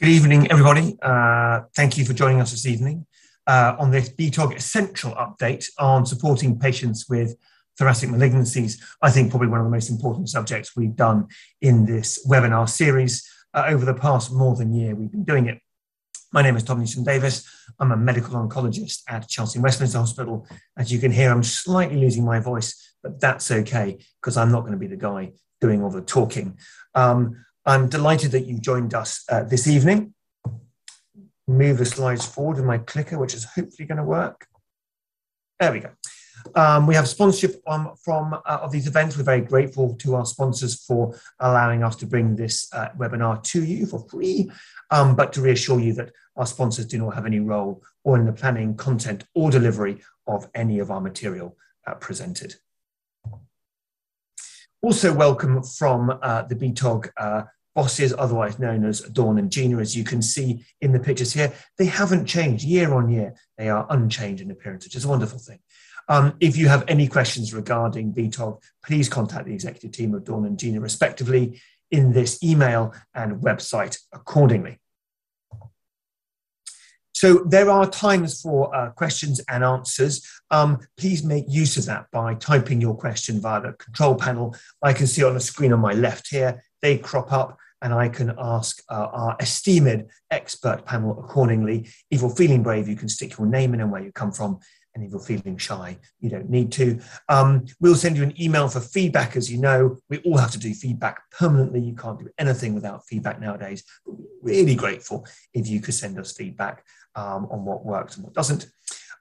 Good evening, everybody. Uh, thank you for joining us this evening uh, on this BTOG Essential update on supporting patients with thoracic malignancies. I think probably one of the most important subjects we've done in this webinar series uh, over the past more than year. We've been doing it. My name is Tom Newsom Davis. I'm a medical oncologist at Chelsea and Westminster Hospital. As you can hear, I'm slightly losing my voice, but that's okay because I'm not going to be the guy doing all the talking. Um, I'm delighted that you joined us uh, this evening. Move the slides forward with my clicker, which is hopefully going to work. There we go. Um, we have sponsorship from uh, of these events. We're very grateful to our sponsors for allowing us to bring this uh, webinar to you for free. Um, but to reassure you that our sponsors do not have any role or in the planning, content, or delivery of any of our material uh, presented. Also welcome from uh, the BTOG uh, bosses, otherwise known as Dawn and Gina, as you can see in the pictures here. They haven't changed year on year. They are unchanged in appearance, which is a wonderful thing. Um, if you have any questions regarding BTOG, please contact the executive team of Dawn and Gina respectively in this email and website accordingly. So there are times for uh, questions and answers. Um, please make use of that by typing your question via the control panel. I can see on the screen on my left here, they crop up and I can ask uh, our esteemed expert panel accordingly. If you're feeling brave, you can stick your name in and where you come from. And if you're feeling shy, you don't need to. Um, we'll send you an email for feedback. As you know, we all have to do feedback permanently. You can't do anything without feedback nowadays. But we're really grateful if you could send us feedback um, on what works and what doesn't.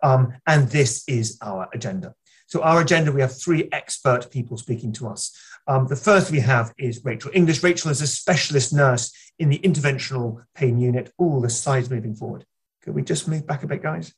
Um, and this is our agenda. So, our agenda, we have three expert people speaking to us. Um, the first we have is Rachel English. Rachel is a specialist nurse in the interventional pain unit. All the slide's moving forward. Could we just move back a bit, guys?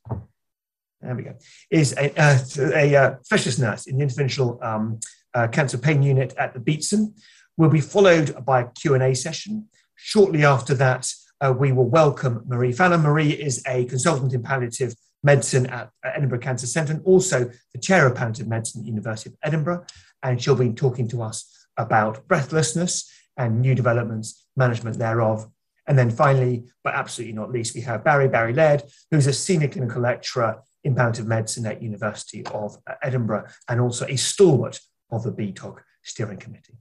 There we go. Is a, uh, a uh, specialist nurse in the interventional um, uh, cancer pain unit at the Beatson. Will be followed by a Q&A session. Shortly after that, uh, we will welcome Marie Fallon. Marie is a consultant in palliative medicine at, Edinburgh Cancer Centre and also the chair of palliative medicine at the University of Edinburgh. And she'll be talking to us about breathlessness and new developments, management thereof. And then finally, but absolutely not least, we have Barry, Barry Laird, who's a senior clinical lecturer in palliative medicine at University of Edinburgh and also a stalwart of the BTOG steering committee.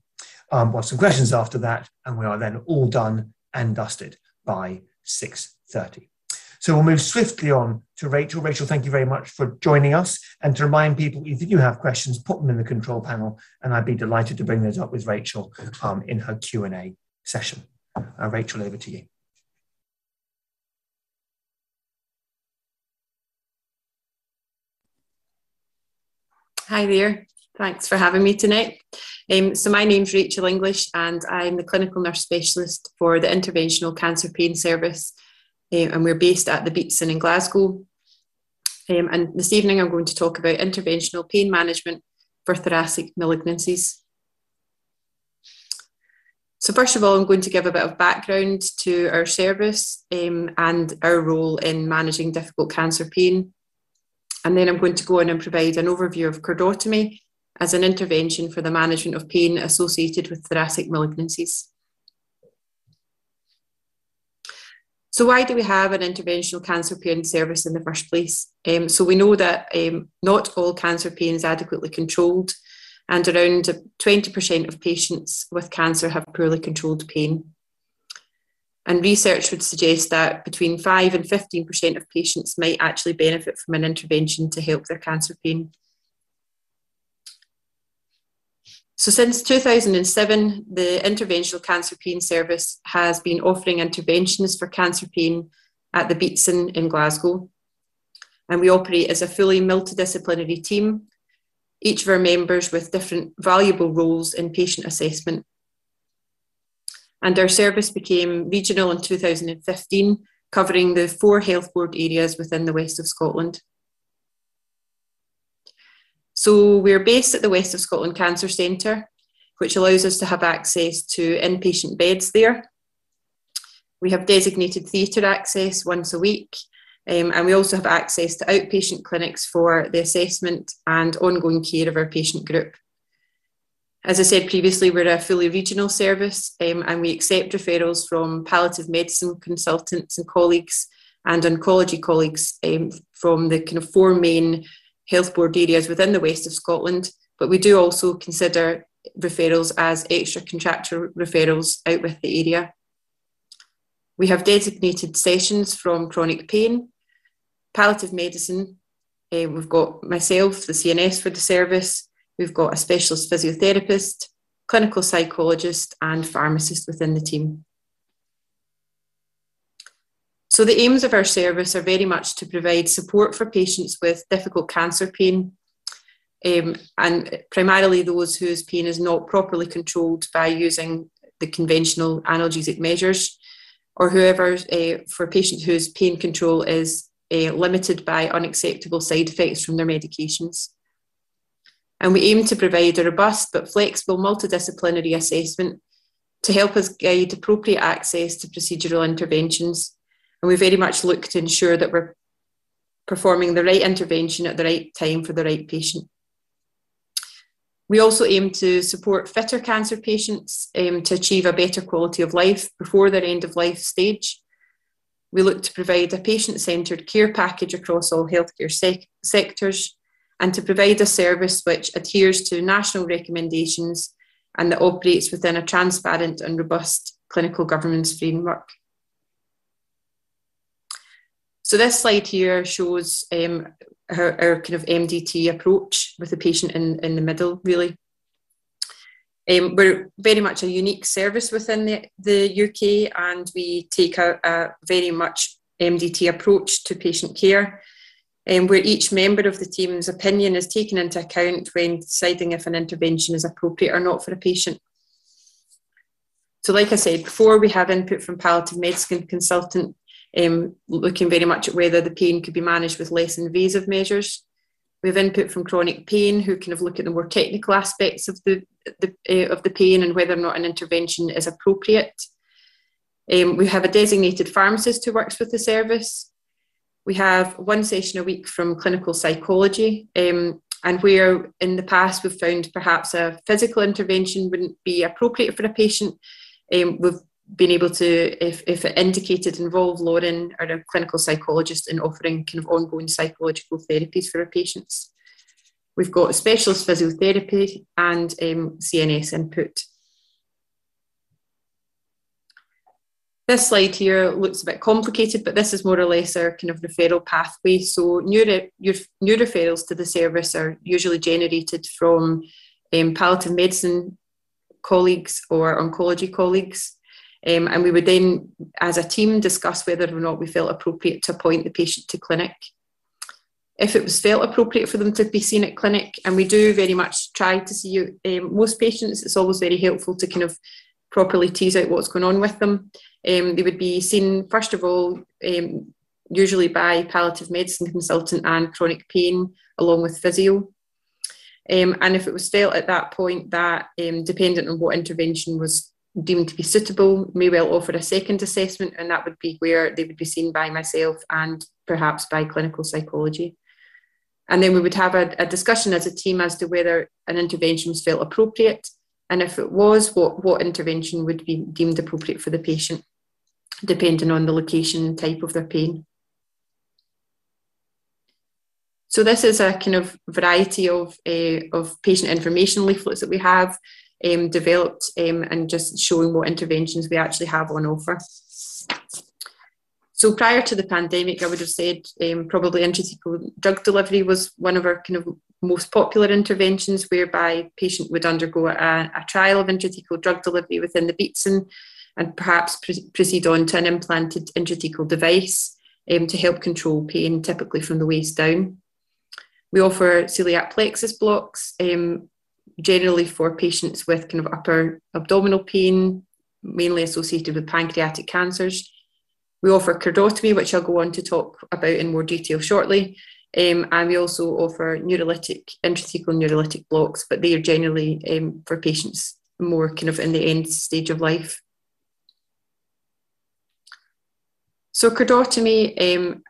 Um, we'll have some questions after that, and we are then all done and dusted by 6.30. So we'll move swiftly on to Rachel. Rachel, thank you very much for joining us. And to remind people, if you have questions, put them in the control panel, and I'd be delighted to bring those up with Rachel um, in her Q&A session. Uh, Rachel, over to you. Hi there. Thanks for having me tonight. Um, so my name's Rachel English and I'm the clinical nurse specialist for the Interventional Cancer Pain Service um, and we're based at the Beatson in Glasgow. Um, and this evening I'm going to talk about interventional pain management for thoracic malignancies. So first of all, I'm going to give a bit of background to our service um, and our role in managing difficult cancer pain. And then I'm going to go on and provide an overview of cordotomy as an intervention for the management of pain associated with thoracic malignancies. So, why do we have an interventional cancer pain service in the first place? Um, so, we know that um, not all cancer pain is adequately controlled, and around 20% of patients with cancer have poorly controlled pain. And research would suggest that between 5 and 15% of patients might actually benefit from an intervention to help their cancer pain. So since 2007, the Interventional Cancer Pain Service has been offering interventions for cancer pain at the Beatson in Glasgow. And we operate as a fully multidisciplinary team, each of our members with different valuable roles in patient assessment. And our service became regional in 2015, covering the four health board areas within the west of Scotland. So we're based at the West of Scotland Cancer Centre, which allows us to have access to inpatient beds there. We have designated theatre access once a week, um, and we also have access to outpatient clinics for the assessment and ongoing care of our patient group. As I said previously, we're a fully regional service um, and we accept referrals from palliative medicine consultants and colleagues and oncology colleagues um, from the kind of four main health board areas within the west of Scotland. But we do also consider referrals as extra contractor referrals out with the area. We have designated sessions from chronic pain, palliative medicine. Uh, we've got myself, the CNS for the service, We've got a specialist physiotherapist, clinical psychologist, and pharmacist within the team. So, the aims of our service are very much to provide support for patients with difficult cancer pain, um, and primarily those whose pain is not properly controlled by using the conventional analgesic measures, or whoever, uh, for patients whose pain control is uh, limited by unacceptable side effects from their medications and we aim to provide a robust but flexible multidisciplinary assessment to help us guide appropriate access to procedural interventions. And we very much look to ensure that we're performing the right intervention at the right time for the right patient. We also aim to support fitter cancer patients um, to achieve a better quality of life before their end of life stage. We look to provide a patient centred care package across all healthcare sec- sectors and to provide a service which adheres to national recommendations and that operates within a transparent and robust clinical governance framework. So this slide here shows um, our, kind of MDT approach with the patient in, in the middle, really. Um, we're very much a unique service within the, the UK and we take a, a very much MDT approach to patient care um, where each member of the team's opinion is taken into account when deciding if an intervention is appropriate or not for a patient. So, like I said before, we have input from palliative medicine consultant um, looking very much at whether the pain could be managed with less invasive measures. We have input from chronic pain, who kind of look at the more technical aspects of the, the uh, of the pain and whether or not an intervention is appropriate. Um, we have a designated pharmacist who works with the service, we have one session a week from clinical psychology, um, and where in the past we've found perhaps a physical intervention wouldn't be appropriate for a patient, um, we've been able to, if, if it indicated, involve Lauren or a clinical psychologist in offering kind of ongoing psychological therapies for our patients. We've got specialist physiotherapy and um, CNS input. This slide here looks a bit complicated, but this is more or less our kind of referral pathway. So new, re- new referrals to the service are usually generated from um, palliative medicine colleagues or oncology colleagues. Um, and we would then, as a team, discuss whether or not we felt appropriate to appoint the patient to clinic. If it was felt appropriate for them to be seen at clinic, and we do very much try to see um, most patients, it's always very helpful to kind of properly tease out what's going on with them. Um, they would be seen, first of all, um, usually by palliative medicine consultant and chronic pain, along with physio. Um, and if it was felt at that point that, um, dependent on what intervention was deemed to be suitable, may well offer a second assessment, and that would be where they would be seen by myself and perhaps by clinical psychology. And then we would have a, a discussion as a team as to whether an intervention was felt appropriate and if it was, what, what intervention would be deemed appropriate for the patient, depending on the location and type of their pain. So this is a kind of variety of, uh, of patient information leaflets that we have um, developed um, and just showing what interventions we actually have on offer. So prior to the pandemic, I would have said um, probably intrathecal drug delivery was one of our kind of most popular interventions whereby patient would undergo a, a trial of intrathecal drug delivery within the Beatson and perhaps proceed on to an implanted intrathecal device um, to help control pain, typically from the waist down. We offer celiac plexus blocks, um, generally for patients with kind of upper abdominal pain, mainly associated with pancreatic cancers. We offer chordotomy, which I'll go on to talk about in more detail shortly, um, and we also offer neurolytic, intrathecal neurolytic blocks, but they are generally um, for patients more kind of in the end stage of life. So chordotomy um,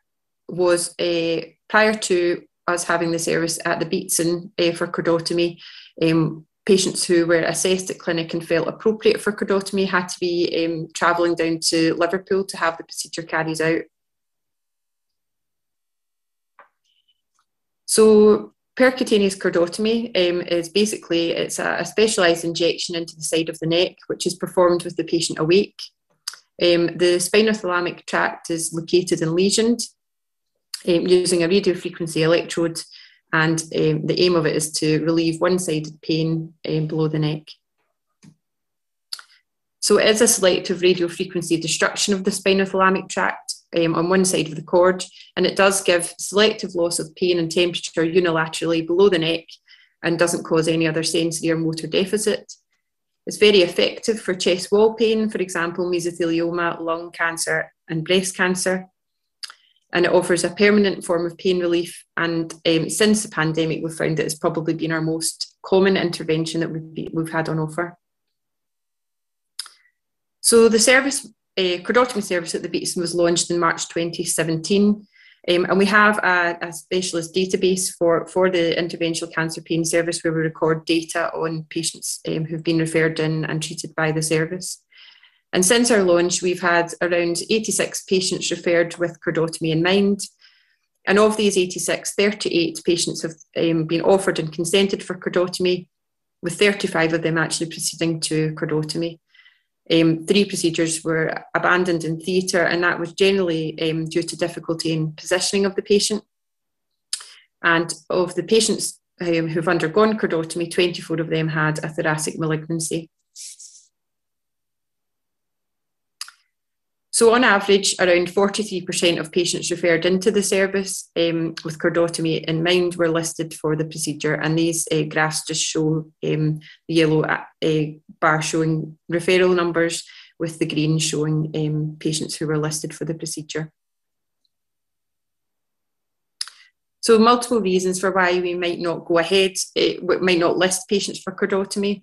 was a, uh, prior to us having the service at the Beatson uh, for chordotomy, um, patients who were assessed at clinic and felt appropriate for cordotomy had to be um, travelling down to Liverpool to have the procedure carried out. So percutaneous cordotomy um, is basically it's a, a specialised injection into the side of the neck, which is performed with the patient awake. Um, the spinothalamic tract is located and lesioned um, using a radiofrequency electrode and um, the aim of it is to relieve one-sided pain um, below the neck. So it is a selective radiofrequency destruction of the spinothalamic tract um, on one side of the cord, and it does give selective loss of pain and temperature unilaterally below the neck and doesn't cause any other sensory or motor deficit. It's very effective for chest wall pain, for example, mesothelioma, lung cancer, and breast cancer and it offers a permanent form of pain relief. And um, since the pandemic, we've found that it's probably been our most common intervention that we've, we've had on offer. So the service, uh, chordotomy service at the Beatson was launched in March 2017. Um, and we have a, a, specialist database for, for the interventional cancer pain service where we record data on patients um, who've been referred in and treated by the service. And since our launch, we've had around 86 patients referred with chordotomy in mind. And of these 86, 38 patients have um, been offered and consented for chordotomy, with 35 of them actually proceeding to chordotomy. Um, three procedures were abandoned in theatre, and that was generally um, due to difficulty in positioning of the patient. And of the patients um, who've undergone chordotomy, 24 of them had a thoracic malignancy. So, on average, around 43% of patients referred into the service um, with chordotomy in mind were listed for the procedure. And these uh, graphs just show um, the yellow uh, bar showing referral numbers, with the green showing um, patients who were listed for the procedure. So, multiple reasons for why we might not go ahead, uh, might not list patients for chordotomy.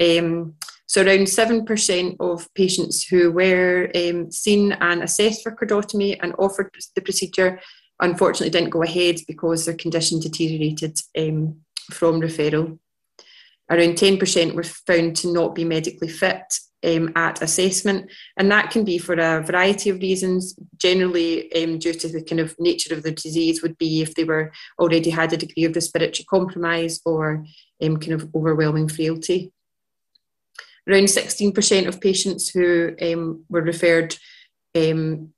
Um, so around 7% of patients who were um, seen and assessed for chordotomy and offered the procedure unfortunately didn't go ahead because their condition deteriorated um, from referral. Around 10% were found to not be medically fit um, at assessment, and that can be for a variety of reasons. Generally, um, due to the kind of nature of the disease, would be if they were already had a degree of respiratory compromise or um, kind of overwhelming frailty. Around 16% of patients who um, were referred, um,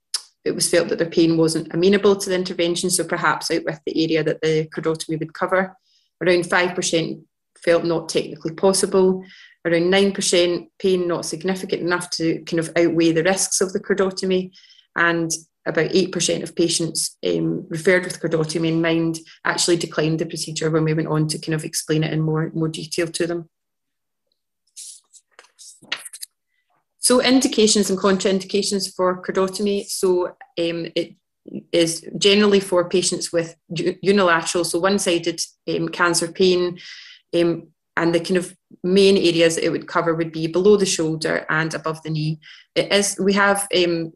it was felt that their pain wasn't amenable to the intervention, so perhaps out with the area that the chordotomy would cover. Around 5% felt not technically possible. Around 9% pain not significant enough to kind of outweigh the risks of the chordotomy. And about 8% of patients um, referred with chordotomy in mind actually declined the procedure when we went on to kind of explain it in more, more detail to them. So indications and contraindications for chordotomy. So um, it is generally for patients with unilateral, so one-sided um, cancer pain, um, and the kind of main areas that it would cover would be below the shoulder and above the knee. It is we have um,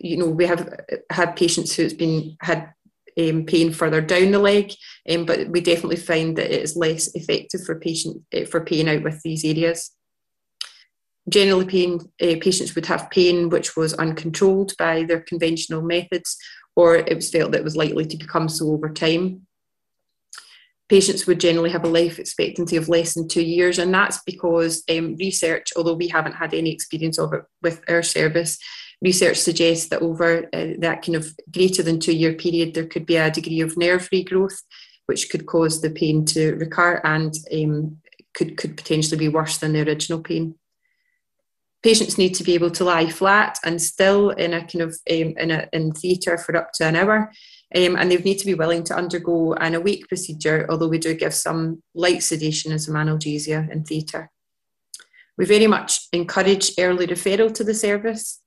you know we have had patients who's been had um, pain further down the leg, um, but we definitely find that it is less effective for patient uh, for pain out with these areas generally pain, uh, patients would have pain which was uncontrolled by their conventional methods or it was felt that it was likely to become so over time. Patients would generally have a life expectancy of less than two years, and that's because um, research, although we haven't had any experience of it with our service, research suggests that over uh, that kind of greater than two year period, there could be a degree of nerve regrowth, which could cause the pain to recur and um, could, could potentially be worse than the original pain patients need to be able to lie flat and still in a kind of um, in a in theatre for up to an hour. Um, and they need to be willing to undergo an awake procedure, although we do give some light sedation and some analgesia in theatre. We very much encourage early referral to the service.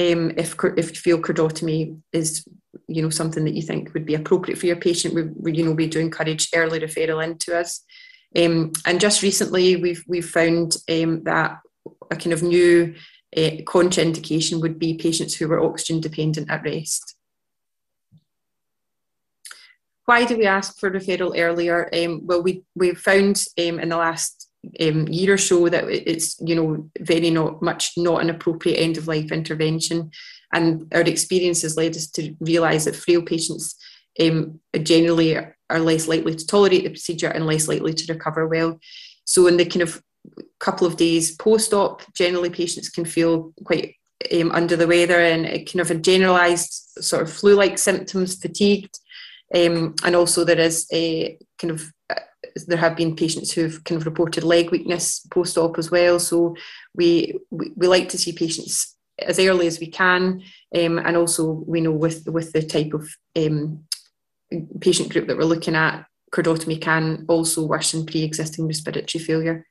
Um, if, if you feel is you know something that you think would be appropriate for your patient, we, we you know we do encourage early referral into us. Um, and just recently, we've we've found um, that a kind of new uh, contraindication would be patients who were oxygen dependent at rest. Why do we ask for referral earlier? Um, well, we, we've found um, in the last um, year or so that it's you know very not much not an appropriate end of life intervention and our experience has led us to realise that frail patients um, generally are less likely to tolerate the procedure and less likely to recover well so in the kind of couple of days post-op generally patients can feel quite um, under the weather and kind of a generalised sort of flu-like symptoms fatigued um, and also there is a kind of there have been patients who've kind of reported leg weakness post-op as well. So we, we, we like to see patients as early as we can, um, and also we know with with the type of um, patient group that we're looking at, chordotomy can also worsen pre-existing respiratory failure.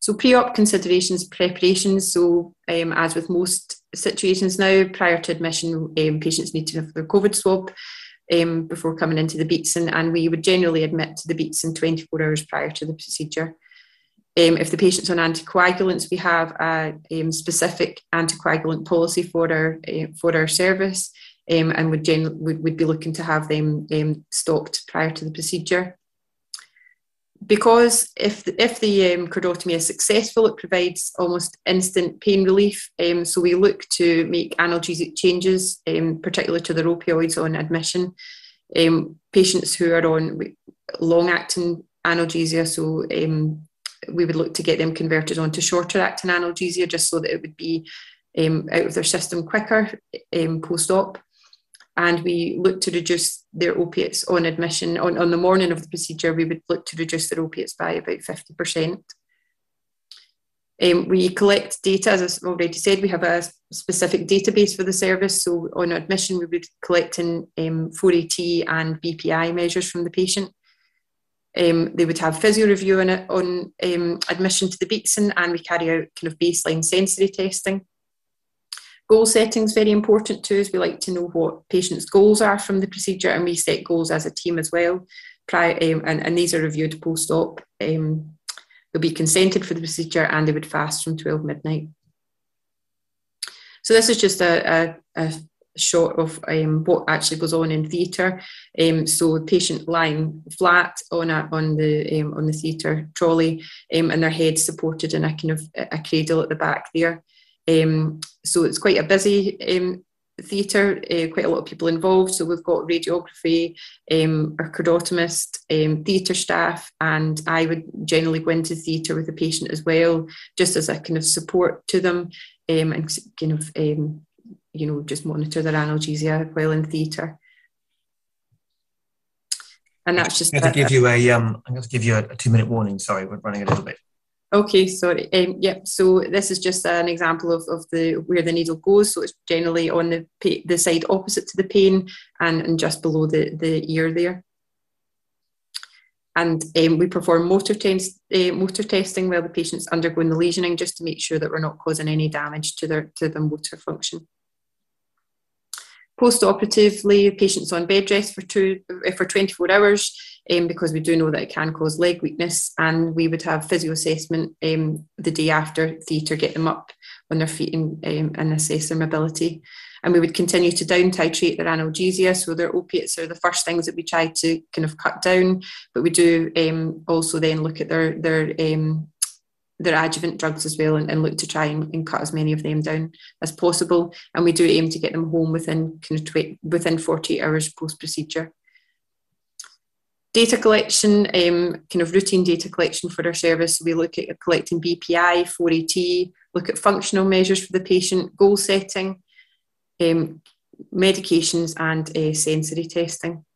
So pre-op considerations, preparations. So um, as with most situations now, prior to admission, um, patients need to have their COVID swab um, before coming into the Beatson, and we would generally admit to the Beatson 24 hours prior to the procedure. Um, if the patient's on anticoagulants, we have a um, specific anticoagulant policy for our uh, for our service, um, and would generally would, would be looking to have them stopped prior to the procedure because if the, if the um, chordotomy is successful, it provides almost instant pain relief. Um, so we look to make analgesic changes, um, particularly to the opioids on admission. Um, patients who are on long-acting analgesia, so um, we would look to get them converted onto shorter-acting analgesia, just so that it would be um, out of their system quicker post-op and we look to reduce their opiates on admission. On, on the morning of the procedure, we would look to reduce their opiates by about 50%. Um, we collect data, as I've already said, we have a specific database for the service. So on admission, we would be collecting um, 4AT and BPI measures from the patient. Um, they would have physio review on, on um, admission to the Beatson and we carry out kind of baseline sensory testing. Goal setting is very important too, as we like to know what patients' goals are from the procedure, and we set goals as a team as well. Prior, um, and, and, these are reviewed post-op. Um, they'll be consented for the procedure, and they would fast from 12 midnight. So this is just a, a, a shot of um, what actually goes on in theatre. Um, so the patient lying flat on a, on the um, on the theatre trolley, um, and their head supported in a kind of a cradle at the back there. Um, so it's quite a busy um, theatre, uh, quite a lot of people involved. So we've got radiography, um, our chordotomist, um, theatre staff, and I would generally go into theatre with the patient as well, just as a kind of support to them um, and kind of, um, you know, just monitor their analgesia while in theatre. And that's just. I'm going to give you a. Um, I'm going to give you a, a two-minute warning. Sorry, we're running a little bit. Okay, sorry. Um, yeah, so this is just an example of, of the where the needle goes. So it's generally on the the side opposite to the pain and, and just below the, the ear there. And um, we perform motor, test, uh, motor testing while the patient's undergoing the lesioning just to make sure that we're not causing any damage to their, to the motor function. Post-operatively, patients on bed rest for, two, for 24 hours um, because we do know that it can cause leg weakness. And we would have physio assessment um, the day after theatre, get them up on their feet and, um, and assess their mobility. And we would continue to down titrate their analgesia. So their opiates are the first things that we try to kind of cut down, but we do um, also then look at their their um, their adjuvant drugs as well and, and look to try and, and, cut as many of them down as possible. And we do aim to get them home within kind of tw- within 48 hours post procedure data collection, um, kind of routine data collection for our service. We look at collecting BPI, 4AT, look at functional measures for the patient, goal setting, um, medications, and uh, sensory testing.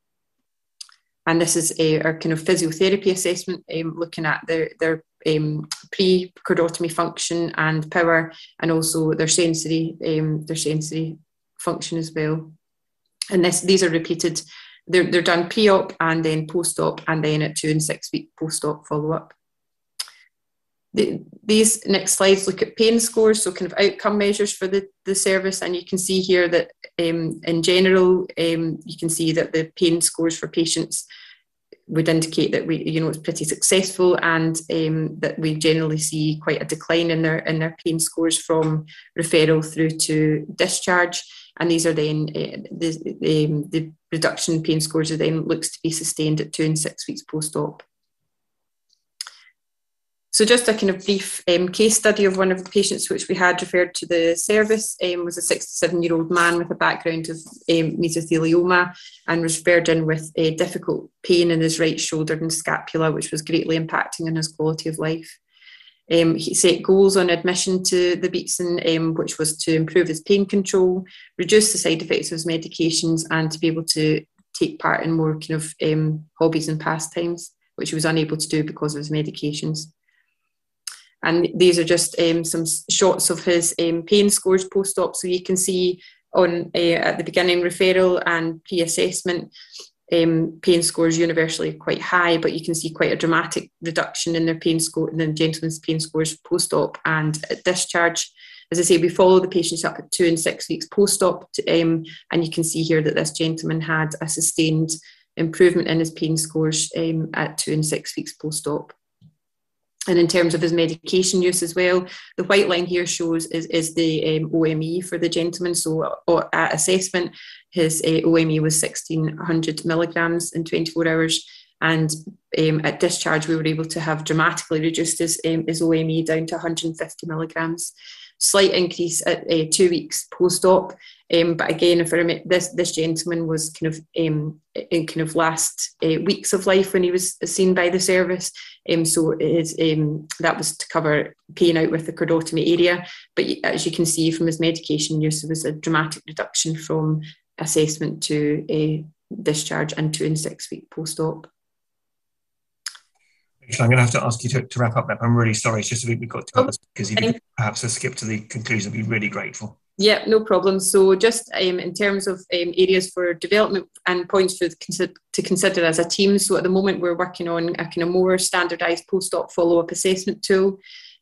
And this is uh, our kind of physiotherapy assessment, um, looking at their, their um, pre-chordotomy function and power, and also their sensory, um, their sensory function as well. And this, these are repeated they're, they're done pre-op and then post-op and then at two and six week post-op follow-up. The, these next slides look at pain scores, so kind of outcome measures for the, the service, and you can see here that um, in general, um, you can see that the pain scores for patients would indicate that we, you know, it's pretty successful, and um, that we generally see quite a decline in their in their pain scores from referral through to discharge and these are then uh, the, the, the, reduction in pain scores are then looks to be sustained at two and six weeks post-op. So just a kind of brief um, case study of one of the patients which we had referred to the service um, was a 67-year-old man with a background of um, mesothelioma and was referred in with a difficult pain in his right shoulder and scapula, which was greatly impacting on his quality of life. Um, he set goals on admission to the Beatson, um, which was to improve his pain control, reduce the side effects of his medications, and to be able to take part in more kind of um, hobbies and pastimes, which he was unable to do because of his medications. And these are just um, some shots of his um, pain scores post-op. So you can see on uh, at the beginning referral and pre-assessment, um, pain scores universally quite high, but you can see quite a dramatic reduction in their pain score, in the gentleman's pain scores post-op and at discharge. As I say, we follow the patients up at two and six weeks post-op, um, and you can see here that this gentleman had a sustained improvement in his pain scores um, at two and six weeks post-op. And in terms of his medication use as well, the white line here shows is, is the um, OME for the gentleman. So uh, at assessment, his uh, OME was 1600 milligrams in 24 hours. And um, at discharge, we were able to have dramatically reduced his, um, his OME down to 150 milligrams slight increase at uh, two weeks post-op. Um, but again, if I remember, this this gentleman was kind of um, in kind of last uh, weeks of life when he was seen by the service. Um, so his, um, that was to cover pain out with the cordotomy area. But as you can see from his medication use, there was a dramatic reduction from assessment to a discharge and two and six week post-op. I'm going to have to ask you to, to wrap up that. I'm really sorry. It's just we, have got to oh, because if you could perhaps skip to the conclusion, I'd be really grateful. Yeah, no problem. So, just um, in terms of um, areas for development and points for the, to consider as a team. So, at the moment, we're working on a kind of more standardised post-op follow-up assessment tool.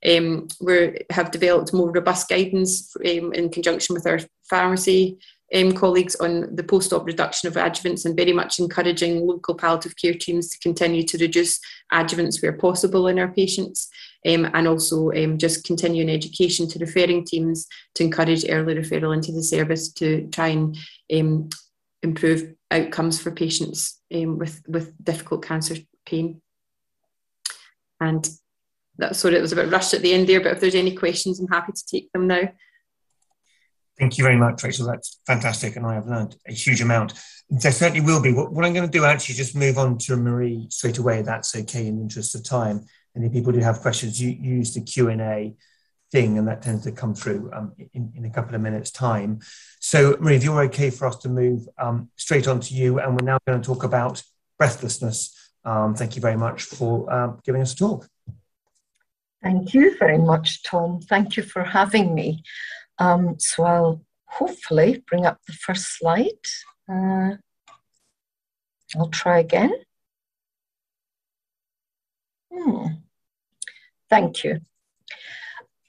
Um, we have developed more robust guidance um, in conjunction with our pharmacy um, colleagues on the post-op reduction of adjuvants and very much encouraging local palliative care teams to continue to reduce adjuvants where possible in our patients um, and also um, just continuing education to referring teams to encourage early referral into the service to try and um, improve outcomes for patients um, with, with difficult cancer pain. And that, sorry, it was a bit rushed at the end there, but if there's any questions, I'm happy to take them now. Thank you very much, Rachel. That's fantastic. And I have learned a huge amount. There certainly will be. What, what I'm going to do actually just move on to Marie straight away. That's okay in the interest of time. And if people do have questions, you use the Q&A thing and that tends to come through um, in, in a couple of minutes time. So Marie, if you're okay for us to move um, straight on to you and we're now going to talk about breathlessness. Um, thank you very much for um, giving us a talk. Thank you very much, Tom. Thank you for having me. Um, so I'll hopefully bring up the first slide. Uh, I'll try again. Hmm. Thank you.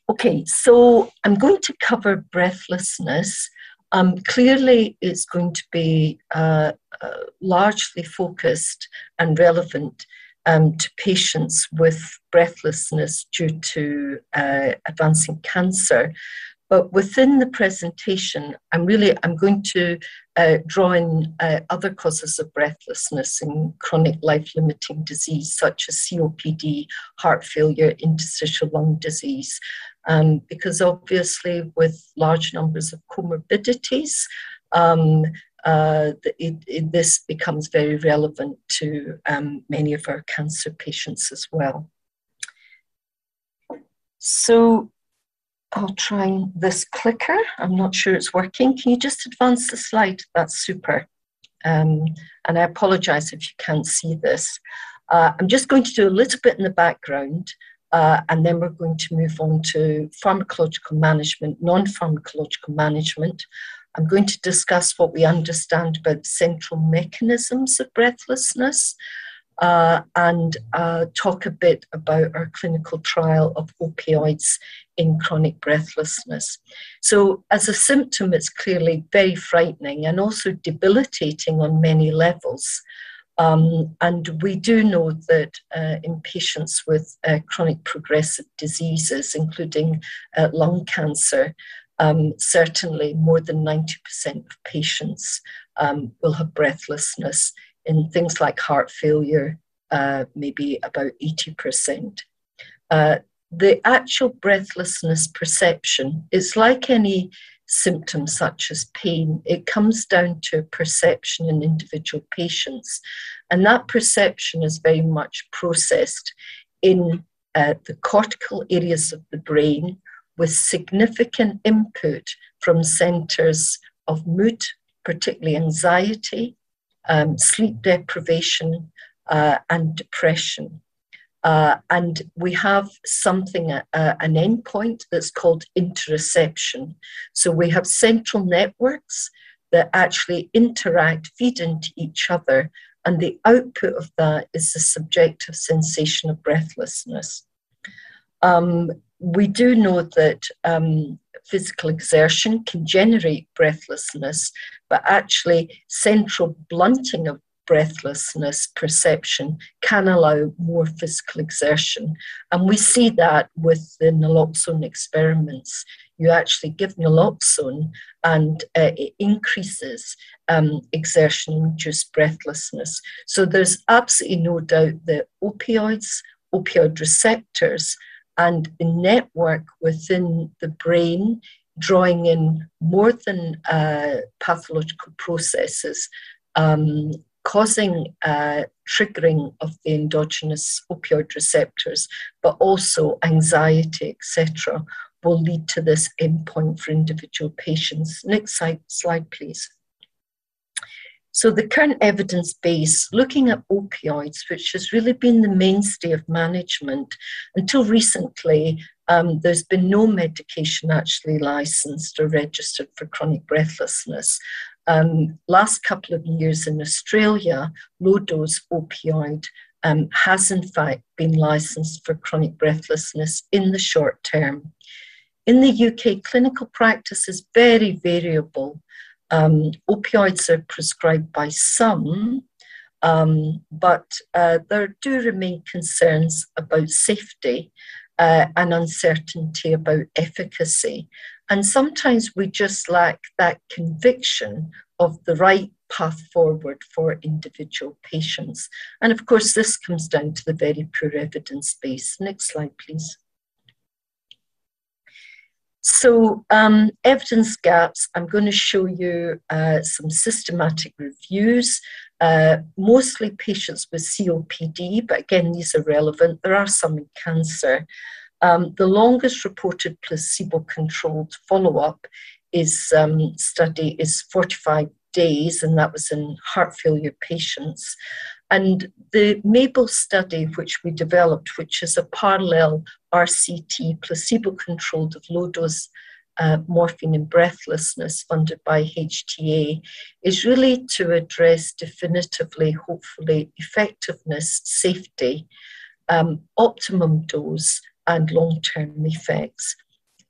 Okay, so I'm going to cover breathlessness. Um, clearly, it's going to be uh, uh, largely focused and relevant um, to patients with breathlessness due to uh, advancing cancer. But within the presentation, I'm really I'm going to uh, draw in uh, other causes of breathlessness and chronic life-limiting disease, such as COPD, heart failure, interstitial lung disease, um, because obviously with large numbers of comorbidities, um, uh, it, it, this becomes very relevant to um, many of our cancer patients as well. So I'll try this clicker. I'm not sure it's working. Can you just advance the slide? That's super. Um, and I apologize if you can't see this. Uh, I'm just going to do a little bit in the background uh, and then we're going to move on to pharmacological management, non-pharmacological management. I'm going to discuss what we understand about central mechanisms of breathlessness uh, and uh, talk a bit about our clinical trial of opioids in chronic breathlessness. So, as a symptom, it's clearly very frightening and also debilitating on many levels. Um, and we do know that uh, in patients with uh, chronic progressive diseases, including uh, lung cancer, um, certainly more than 90% of patients um, will have breathlessness in things like heart failure, uh, maybe about 80%. The actual breathlessness perception is like any symptoms such as pain, it comes down to perception in individual patients. And that perception is very much processed in uh, the cortical areas of the brain with significant input from centers of mood, particularly anxiety, um, sleep deprivation, uh, and depression. Uh, and we have something, uh, an endpoint that's called interoception. So we have central networks that actually interact, feed into each other, and the output of that is the subjective sensation of breathlessness. Um, we do know that um, physical exertion can generate breathlessness, but actually, central blunting of breathlessness perception can allow more physical exertion. And we see that with the naloxone experiments. You actually give naloxone and uh, it increases um, exertion induced breathlessness. So there's absolutely no doubt that opioids, opioid receptors, and the network within the brain drawing in more than uh, pathological processes um, causing uh, triggering of the endogenous opioid receptors, but also anxiety, etc., will lead to this endpoint for individual patients. Next slide, slide please. So, the current evidence base looking at opioids, which has really been the mainstay of management until recently, um, there's been no medication actually licensed or registered for chronic breathlessness. Um, last couple of years in Australia, low dose opioid um, has in fact been licensed for chronic breathlessness in the short term. In the UK, clinical practice is very variable. Um, opioids are prescribed by some, um, but uh, there do remain concerns about safety uh, and uncertainty about efficacy. And sometimes we just lack that conviction of the right path forward for individual patients. And of course, this comes down to the very poor evidence base. Next slide, please. So, um, evidence gaps, I'm going to show you uh, some systematic reviews, uh, mostly patients with COPD, but again, these are relevant. There are some in cancer. Um, the longest reported placebo controlled follow up is um, study is 45 days, and that was in heart failure patients. And the MABEL study, which we developed, which is a parallel RCT placebo controlled of low dose uh, morphine and breathlessness funded by HTA, is really to address definitively, hopefully, effectiveness, safety, um, optimum dose, and long term effects.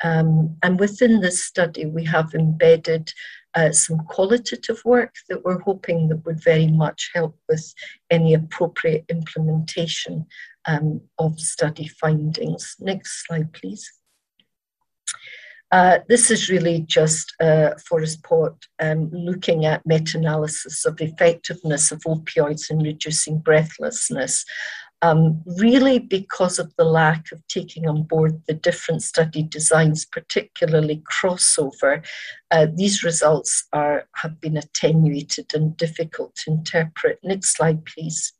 Um, and within this study, we have embedded uh, some qualitative work that we're hoping that would very much help with any appropriate implementation um, of study findings. Next slide, please. Uh, this is really just uh, Forest plot um, looking at meta-analysis of the effectiveness of opioids in reducing breathlessness um, really because of the lack of taking on board the different study designs, particularly crossover, uh, these results are, have been attenuated and difficult to interpret. Next slide, please.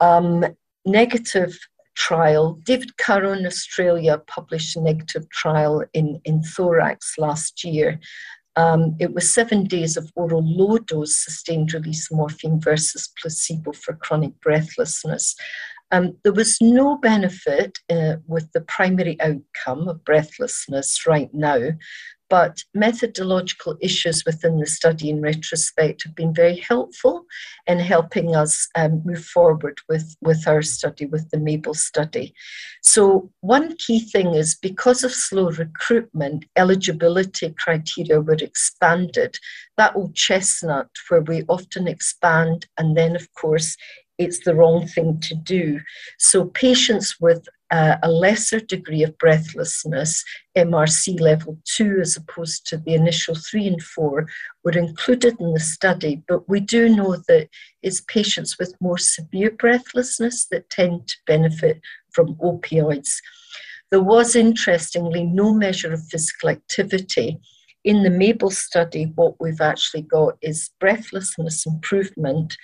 Um, negative trial. David Currow in Australia published a negative trial in, in thorax last year um, it was seven days of oral low dose sustained release morphine versus placebo for chronic breathlessness. Um, there was no benefit uh, with the primary outcome of breathlessness right now, but methodological issues within the study in retrospect have been very helpful in helping us um, move forward with, with our study, with the MABEL study. So, one key thing is because of slow recruitment, eligibility criteria were expanded. That old chestnut, where we often expand and then, of course, it's the wrong thing to do. So, patients with uh, a lesser degree of breathlessness, MRC level two, as opposed to the initial three and four, were included in the study. But we do know that it's patients with more severe breathlessness that tend to benefit from opioids. There was, interestingly, no measure of physical activity. In the MABEL study, what we've actually got is breathlessness improvement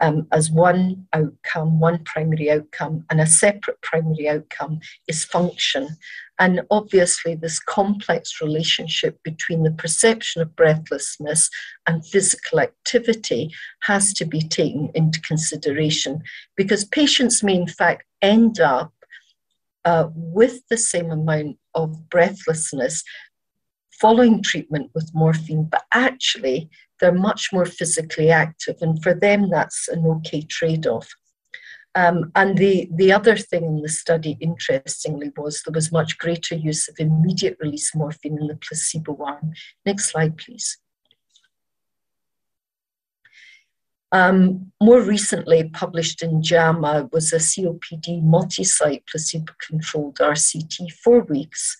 um, as one outcome, one primary outcome, and a separate primary outcome is function. And obviously, this complex relationship between the perception of breathlessness and physical activity has to be taken into consideration because patients may, in fact, end up uh, with the same amount of breathlessness following treatment with morphine, but actually they're much more physically active, and for them, that's an okay trade off. Um, and the, the other thing in the study, interestingly, was there was much greater use of immediate release morphine in the placebo arm. Next slide, please. Um, more recently published in JAMA was a COPD multi-site placebo-controlled RCT, four weeks.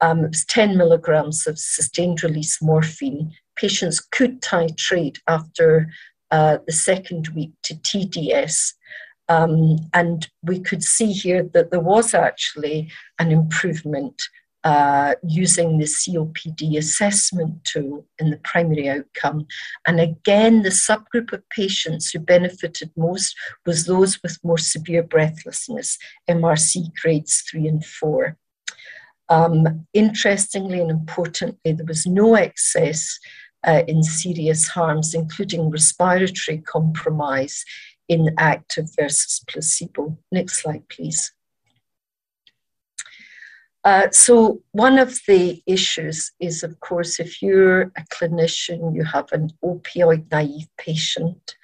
Um, it was 10 milligrams of sustained release morphine patients could titrate after uh, the second week to TDS. Um, and we could see here that there was actually an improvement uh, using the COPD assessment tool in the primary outcome. And again, the subgroup of patients who benefited most was those with more severe breathlessness, MRC grades three and four. Um, interestingly and importantly, there was no excess uh, in serious harms, including respiratory compromise in active versus placebo. Next slide, please. Uh, so, one of the issues is, of course, if you're a clinician, you have an opioid naive patient,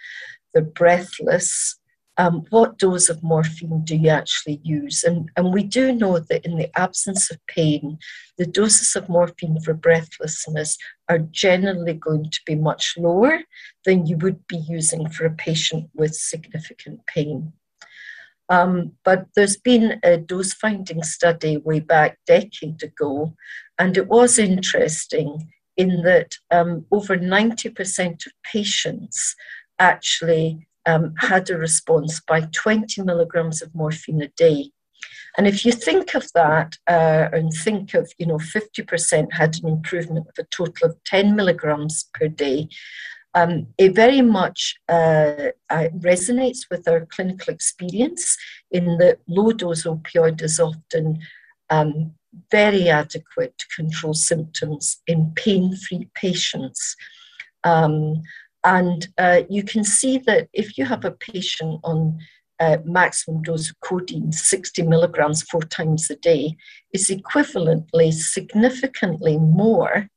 they're breathless, um, what dose of morphine do you actually use? And, and we do know that in the absence of pain, the doses of morphine for breathlessness are generally going to be much lower than you would be using for a patient with significant pain. Um, but there's been a dose finding study way back a decade ago, and it was interesting in that um, over 90% of patients actually um, had a response by 20 milligrams of morphine a day. And if you think of that uh, and think of, you know, 50% had an improvement of a total of 10 milligrams per day, um, it very much uh, uh, resonates with our clinical experience in that low dose opioid is often um, very adequate to control symptoms in pain free patients. Um, and uh, you can see that if you have a patient on uh, maximum dose of codeine, 60 milligrams four times a day, is equivalently significantly more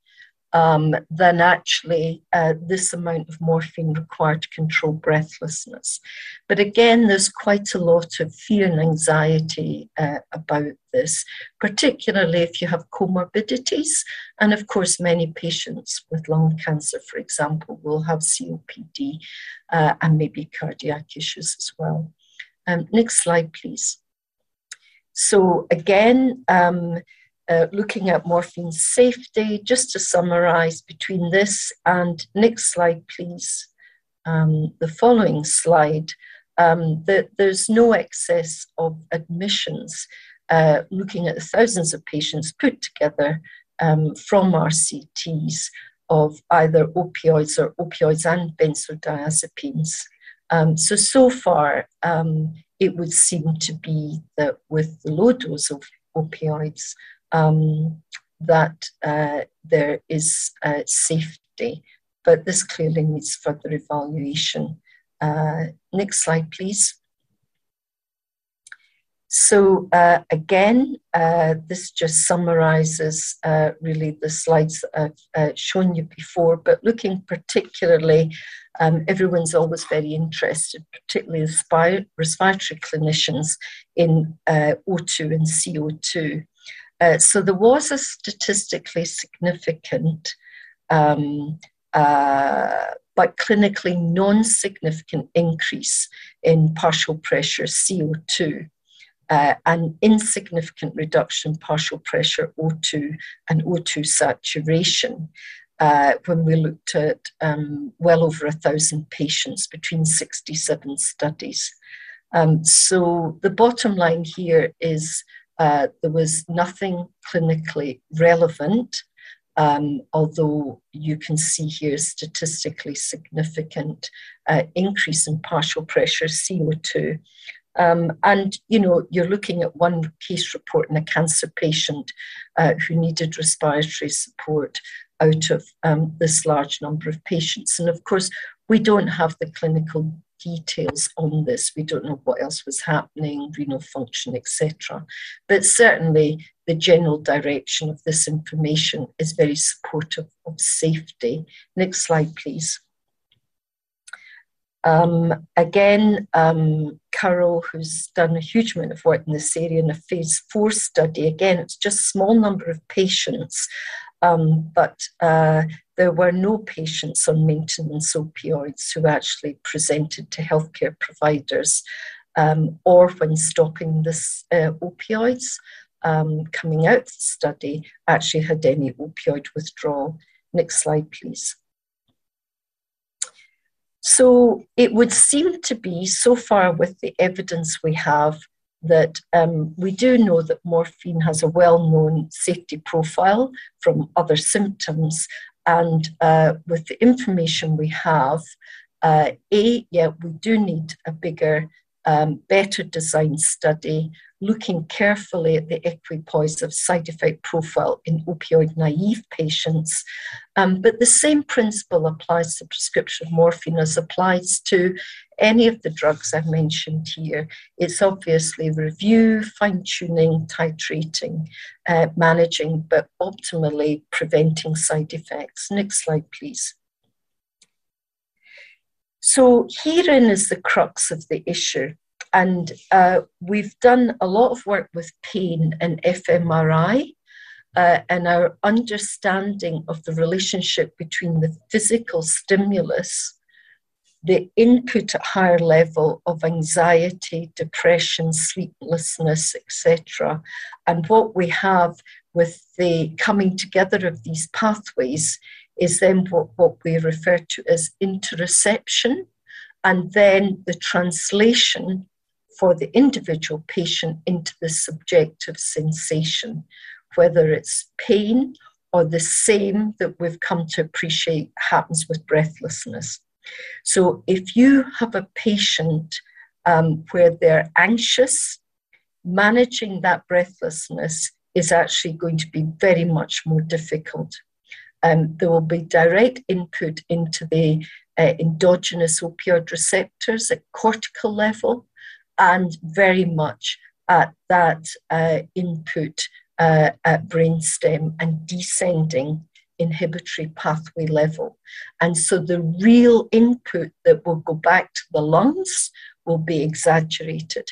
um, than actually uh, this amount of morphine required to control breathlessness. But again, there's quite a lot of fear and anxiety uh, about this, particularly if you have comorbidities. And of course, many patients with lung cancer, for example, will have COPD uh, and maybe cardiac issues as well. Um, next slide, please. So again, um, uh, looking at morphine safety, just to summarize between this and next slide, please, um, the following slide, um, that there's no excess of admissions. Uh, looking at the thousands of patients put together um, from RCTs of either opioids or opioids and benzodiazepines. Um, so, so far, um, it would seem to be that with the low dose of opioids, um, that uh, there is uh, safety, but this clearly needs further evaluation. Uh, next slide, please. So uh, again, uh, this just summarizes uh, really the slides that I've shown you before, but looking particularly, um, everyone's always very interested, particularly respiratory clinicians, in O2 and CO2. Uh, so there was a statistically significant um, uh, but clinically non significant increase in partial pressure CO2. Uh, an insignificant reduction in partial pressure O2 and O2 saturation uh, when we looked at um, well over a thousand patients between 67 studies. Um, so the bottom line here is uh, there was nothing clinically relevant, um, although you can see here statistically significant uh, increase in partial pressure CO2. Um, and you know you're looking at one case report in a cancer patient uh, who needed respiratory support out of um, this large number of patients. And of course, we don't have the clinical details on this. We don't know what else was happening, renal function, etc. But certainly, the general direction of this information is very supportive of safety. Next slide, please. Um, again, um, Currow, who's done a huge amount of work in this area in a phase four study, again, it's just a small number of patients, um, but uh, there were no patients on maintenance opioids who actually presented to healthcare providers um, or when stopping this uh, opioids um, coming out of the study actually had any opioid withdrawal. Next slide, please. So it would seem to be, so far with the evidence we have, that um, we do know that morphine has a well known safety profile from other symptoms. And uh, with the information we have, uh, A, yeah, we do need a bigger, um, better designed study looking carefully at the equipoise of side effect profile in opioid naive patients. Um, but the same principle applies to prescription morphine as applies to any of the drugs I've mentioned here. It's obviously review, fine tuning, titrating, uh, managing, but optimally preventing side effects. Next slide, please. So, herein is the crux of the issue. And uh, we've done a lot of work with pain and fMRI. Uh, and our understanding of the relationship between the physical stimulus, the input at higher level of anxiety, depression, sleeplessness, etc., and what we have with the coming together of these pathways is then what, what we refer to as interoception, and then the translation for the individual patient into the subjective sensation, whether it's pain or the same that we've come to appreciate happens with breathlessness. So if you have a patient um, where they're anxious, managing that breathlessness is actually going to be very much more difficult. Um, there will be direct input into the uh, endogenous opioid receptors at cortical level, and very much at that uh, input uh, at brainstem and descending inhibitory pathway level. And so the real input that will go back to the lungs will be exaggerated.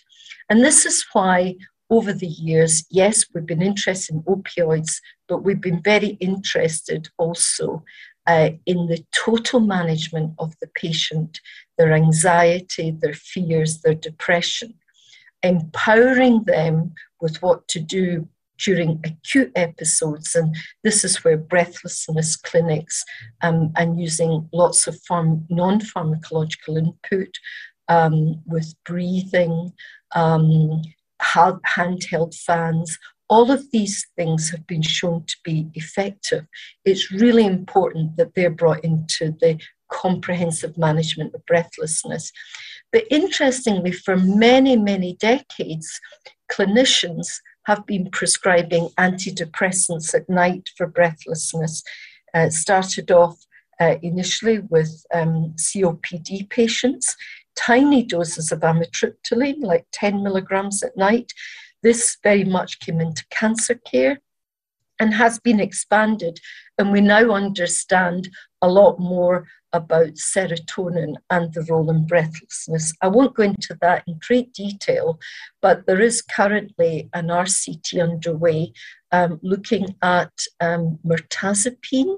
And this is why over the years, yes, we've been interested in opioids, but we've been very interested also uh, in the total management of the patient, their anxiety, their fears, their depression, empowering them with what to do during acute episodes. And this is where breathlessness clinics um, and using lots of farm, non pharmacological input um, with breathing, um, handheld fans, all of these things have been shown to be effective. It's really important that they're brought into the comprehensive management of breathlessness. But interestingly, for many, many decades, clinicians have been prescribing antidepressants at night for breathlessness. Uh, started off uh, initially with um, COPD patients, tiny doses of amitriptyline, like 10 milligrams at night. This very much came into cancer care and has been expanded. And we now understand a lot more about serotonin and the role in breathlessness. I won't go into that in great detail, but there is currently an RCT underway um, looking at um, mirtazapine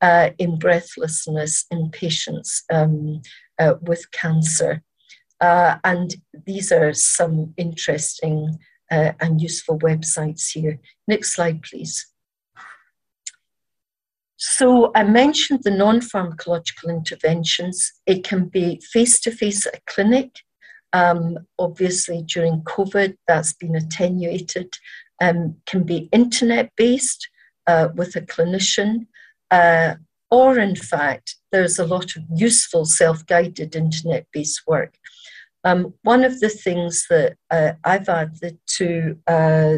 uh, in breathlessness in patients um, uh, with cancer. Uh, and these are some interesting uh, and useful websites here. Next slide, please. So I mentioned the non-pharmacological interventions. It can be face-to-face at a clinic. Um, obviously, during COVID, that's been attenuated. Um, can be internet-based uh, with a clinician, uh, or in fact, there's a lot of useful self-guided internet-based work. Um, one of the things that uh, I've added to uh,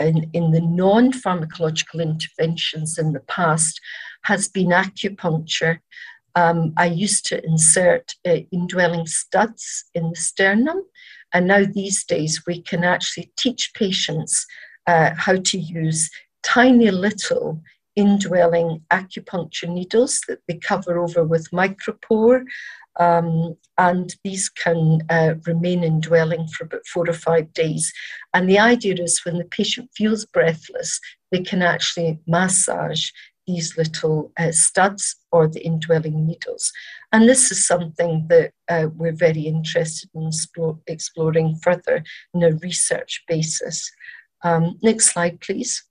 in, in the non pharmacological interventions in the past has been acupuncture. Um, I used to insert uh, indwelling studs in the sternum, and now these days we can actually teach patients uh, how to use tiny little indwelling acupuncture needles that they cover over with micropore um, and these can uh, remain indwelling for about four or five days. And the idea is when the patient feels breathless, they can actually massage these little uh, studs or the indwelling needles. And this is something that uh, we're very interested in explore, exploring further in a research basis. Um, next slide, please.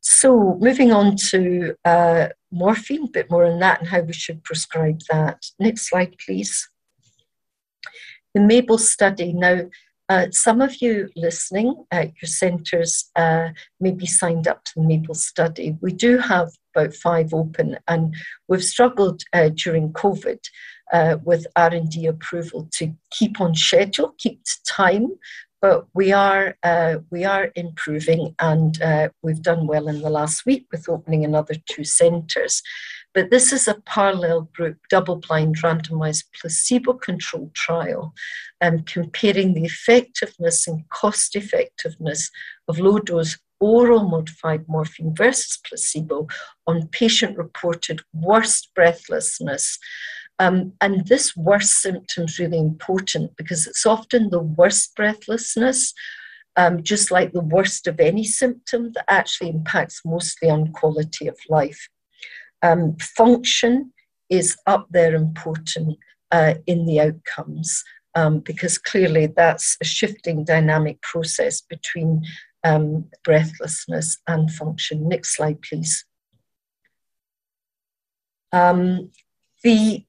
So, moving on to uh, morphine, a bit more on that and how we should prescribe that. Next slide, please. The MABEL study. Now, uh, some of you listening at your centres uh, may be signed up to the MABEL study. We do have about five open, and we've struggled uh, during COVID uh, with R&D approval to keep on schedule, keep to time, but we are uh, we are improving, and uh, we've done well in the last week with opening another two centres. But this is a parallel group, double-blind, randomised, placebo-controlled trial, um, comparing the effectiveness and cost-effectiveness of low-dose oral modified morphine versus placebo on patient-reported worst breathlessness um, and this worst symptom is really important because it's often the worst breathlessness, um, just like the worst of any symptom, that actually impacts mostly on quality of life. Um, function is up there important uh, in the outcomes um, because clearly that's a shifting dynamic process between um, breathlessness and function. Next slide, please. Um, the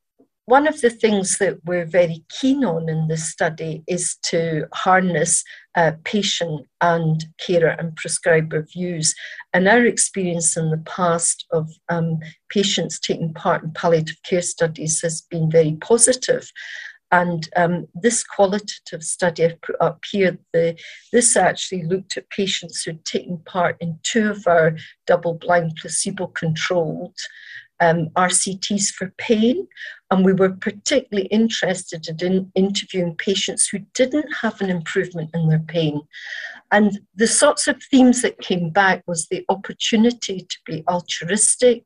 one of the things that we're very keen on in this study is to harness uh, patient and carer and prescriber views. And our experience in the past of um, patients taking part in palliative care studies has been very positive. And um, this qualitative study I've put up here, the, this actually looked at patients who'd taken part in two of our double blind placebo controlled um, RCTs for pain, and we were particularly interested in interviewing patients who didn't have an improvement in their pain. And the sorts of themes that came back was the opportunity to be altruistic,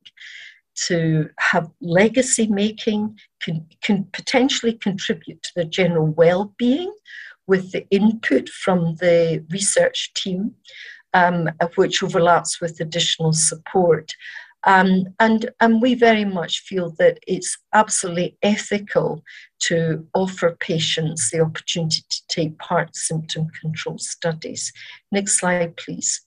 to have legacy making, can, can potentially contribute to the general well being with the input from the research team, um, which overlaps with additional support. Um, and, and we very much feel that it's absolutely ethical to offer patients the opportunity to take part in symptom control studies. Next slide, please.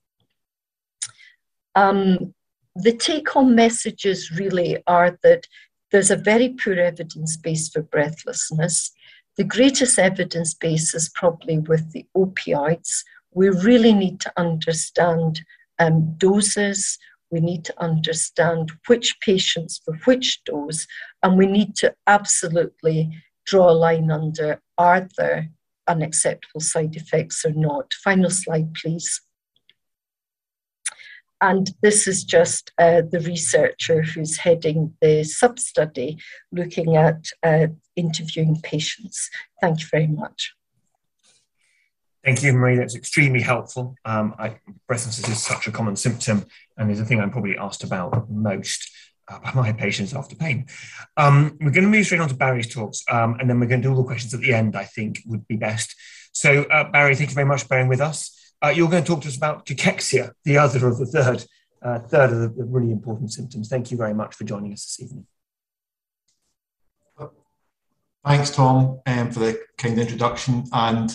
Um, the take home messages really are that there's a very poor evidence base for breathlessness. The greatest evidence base is probably with the opioids. We really need to understand um, doses, we need to understand which patients for which dose, and we need to absolutely draw a line under are there unacceptable side effects or not. Final slide, please. And this is just uh, the researcher who's heading the sub study looking at uh, interviewing patients. Thank you very much. Thank you, Marie. That's extremely helpful. Um, I, breathlessness is such a common symptom and is a thing I'm probably asked about most uh, by my patients after pain. Um, we're going to move straight on to Barry's talks, um, and then we're going to do all the questions at the end, I think would be best. So, uh, Barry, thank you very much for bearing with us. Uh, you're going to talk to us about cachexia, the other of the third a third of the, the really important symptoms. Thank you very much for joining us this evening. Thanks, Tom, um, for the kind introduction. And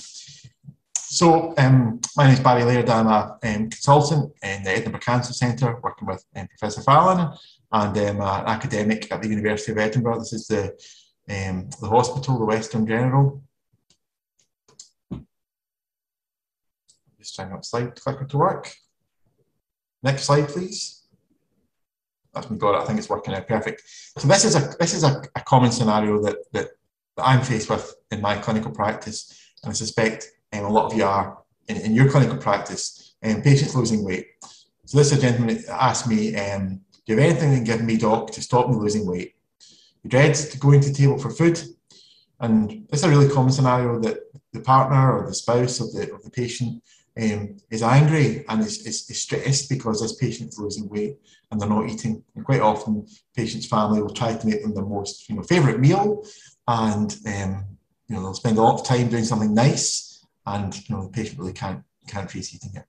so, um, my name is Barry Laird. I'm a um, consultant in the Edinburgh Cancer Centre, working with um, Professor Fallon, and um, an academic at the University of Edinburgh. This is the um, the hospital, the Western General. Just trying out slide clicker to work. Next slide, please. That's me got it. I think it's working out perfect. So this is a this is a, a common scenario that, that that I'm faced with in my clinical practice, and I suspect um, a lot of you are in, in your clinical practice, um, patients losing weight. So this gentleman asked me, um, do you have anything that can give me, doc, to stop me losing weight? He dreads going to table for food, and it's a really common scenario that the partner or the spouse of the, of the patient um, is angry and is, is, is, stressed because this patient is losing weight and they're not eating. And quite often, patient's family will try to make them their most you know, favourite meal, and um, you know they'll spend a lot of time doing something nice, and you know the patient really can't can't face eating it.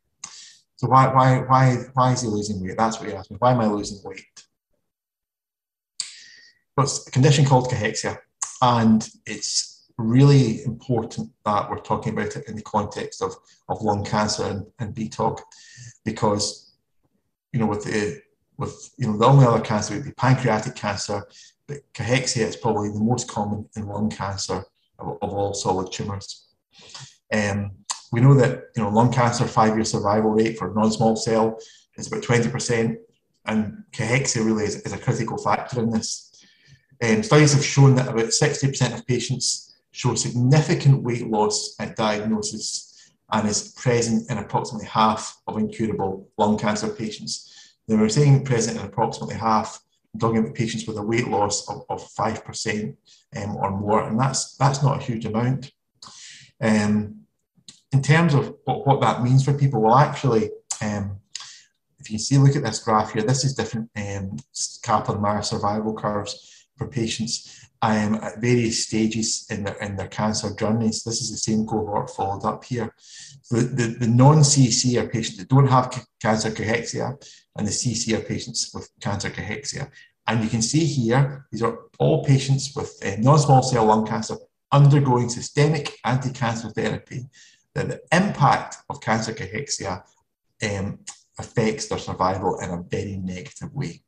So why why why why is he losing weight? That's what he asked me. Why am I losing weight? Well, it's a condition called cachexia, and it's really important that we're talking about it in the context of, of lung cancer and, and BTOG, because you know with the with you know the only other cancer would be pancreatic cancer, but cachexia is probably the most common in lung cancer of, of all solid tumours. Um, we know that you know lung cancer five-year survival rate for non-small cell is about 20%, and cachexia really is, is a critical factor in this. Um, studies have shown that about 60% of patients show significant weight loss at diagnosis and is present in approximately half of incurable lung cancer patients. They were saying present in approximately half talking about patients with a weight loss of, of 5% um, or more, and that's, that's not a huge amount. Um, in terms of what, that means for people, well, actually, um, if you see, look at this graph here, this is different um, Kaplan-Meier survival curves for patients um, at various stages in their, in their cancer journeys. This is the same cohort followed up here. the, the, the non-CC are patients that don't have cancer cachexia, and the CC are patients with cancer cachexia. And you can see here, these are all patients with uh, non-small cell lung cancer undergoing systemic anti-cancer therapy. That the impact of cancer cachexia um, affects their survival in a very negative way.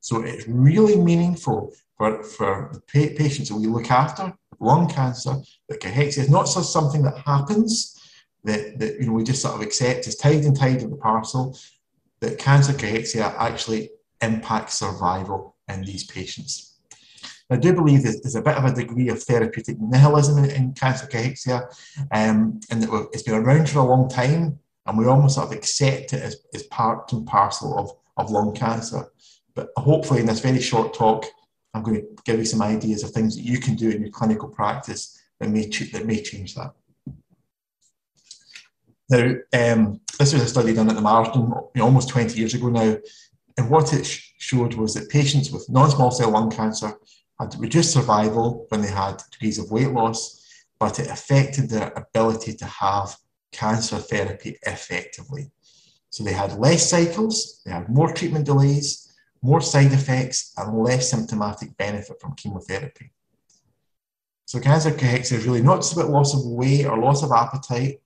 So it's really meaningful for, for the pa- patients that we look after, lung cancer, that cachexia is not just something that happens, that, that you know we just sort of accept as tied and tied in the parcel, that cancer cachexia actually impacts survival in these patients. I do believe there's a bit of a degree of therapeutic nihilism in, in cancer cachexia, um, and that it's been around for a long time, and we almost sort of accept it as, as part and parcel of, of lung cancer. But hopefully, in this very short talk, I'm going to give you some ideas of things that you can do in your clinical practice that may, that may change that. Now, um, this was a study done at the know, almost 20 years ago now, and what it sh- showed was that patients with non-small cell lung cancer had reduced survival when they had degrees of weight loss, but it affected their ability to have cancer therapy effectively. So they had less cycles, they had more treatment delays, more side effects, and less symptomatic benefit from chemotherapy. So cancer cachexia is really not just about loss of weight or loss of appetite,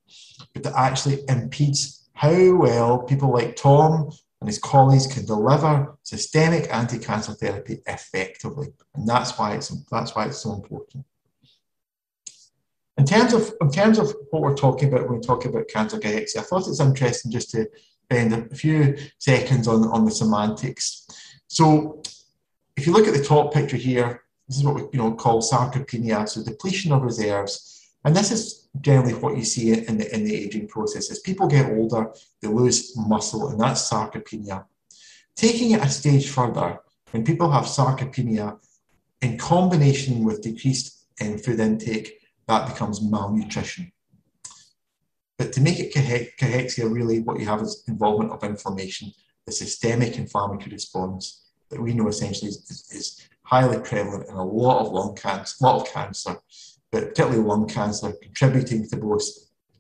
but that actually impedes how well people like Tom and his colleagues can deliver systemic anti-cancer therapy effectively. And that's why it's that's why it's so important. In terms of in terms of what we're talking about when we talk about cancer cachexia, I thought it's interesting just to spend a few seconds on, on the semantics. So if you look at the top picture here, this is what we you know call sarcopenia, so depletion of reserves. And this is generally what you see in the, in the aging process. As people get older, they lose muscle, and that's sarcopenia. Taking it a stage further, when people have sarcopenia in combination with decreased in food intake, that becomes malnutrition. But to make it cachexia, really what you have is involvement of inflammation, the systemic inflammatory response that we know essentially is, is, is highly prevalent in a lot of lung cancer, a lot of cancer, but particularly lung cancer, contributing to both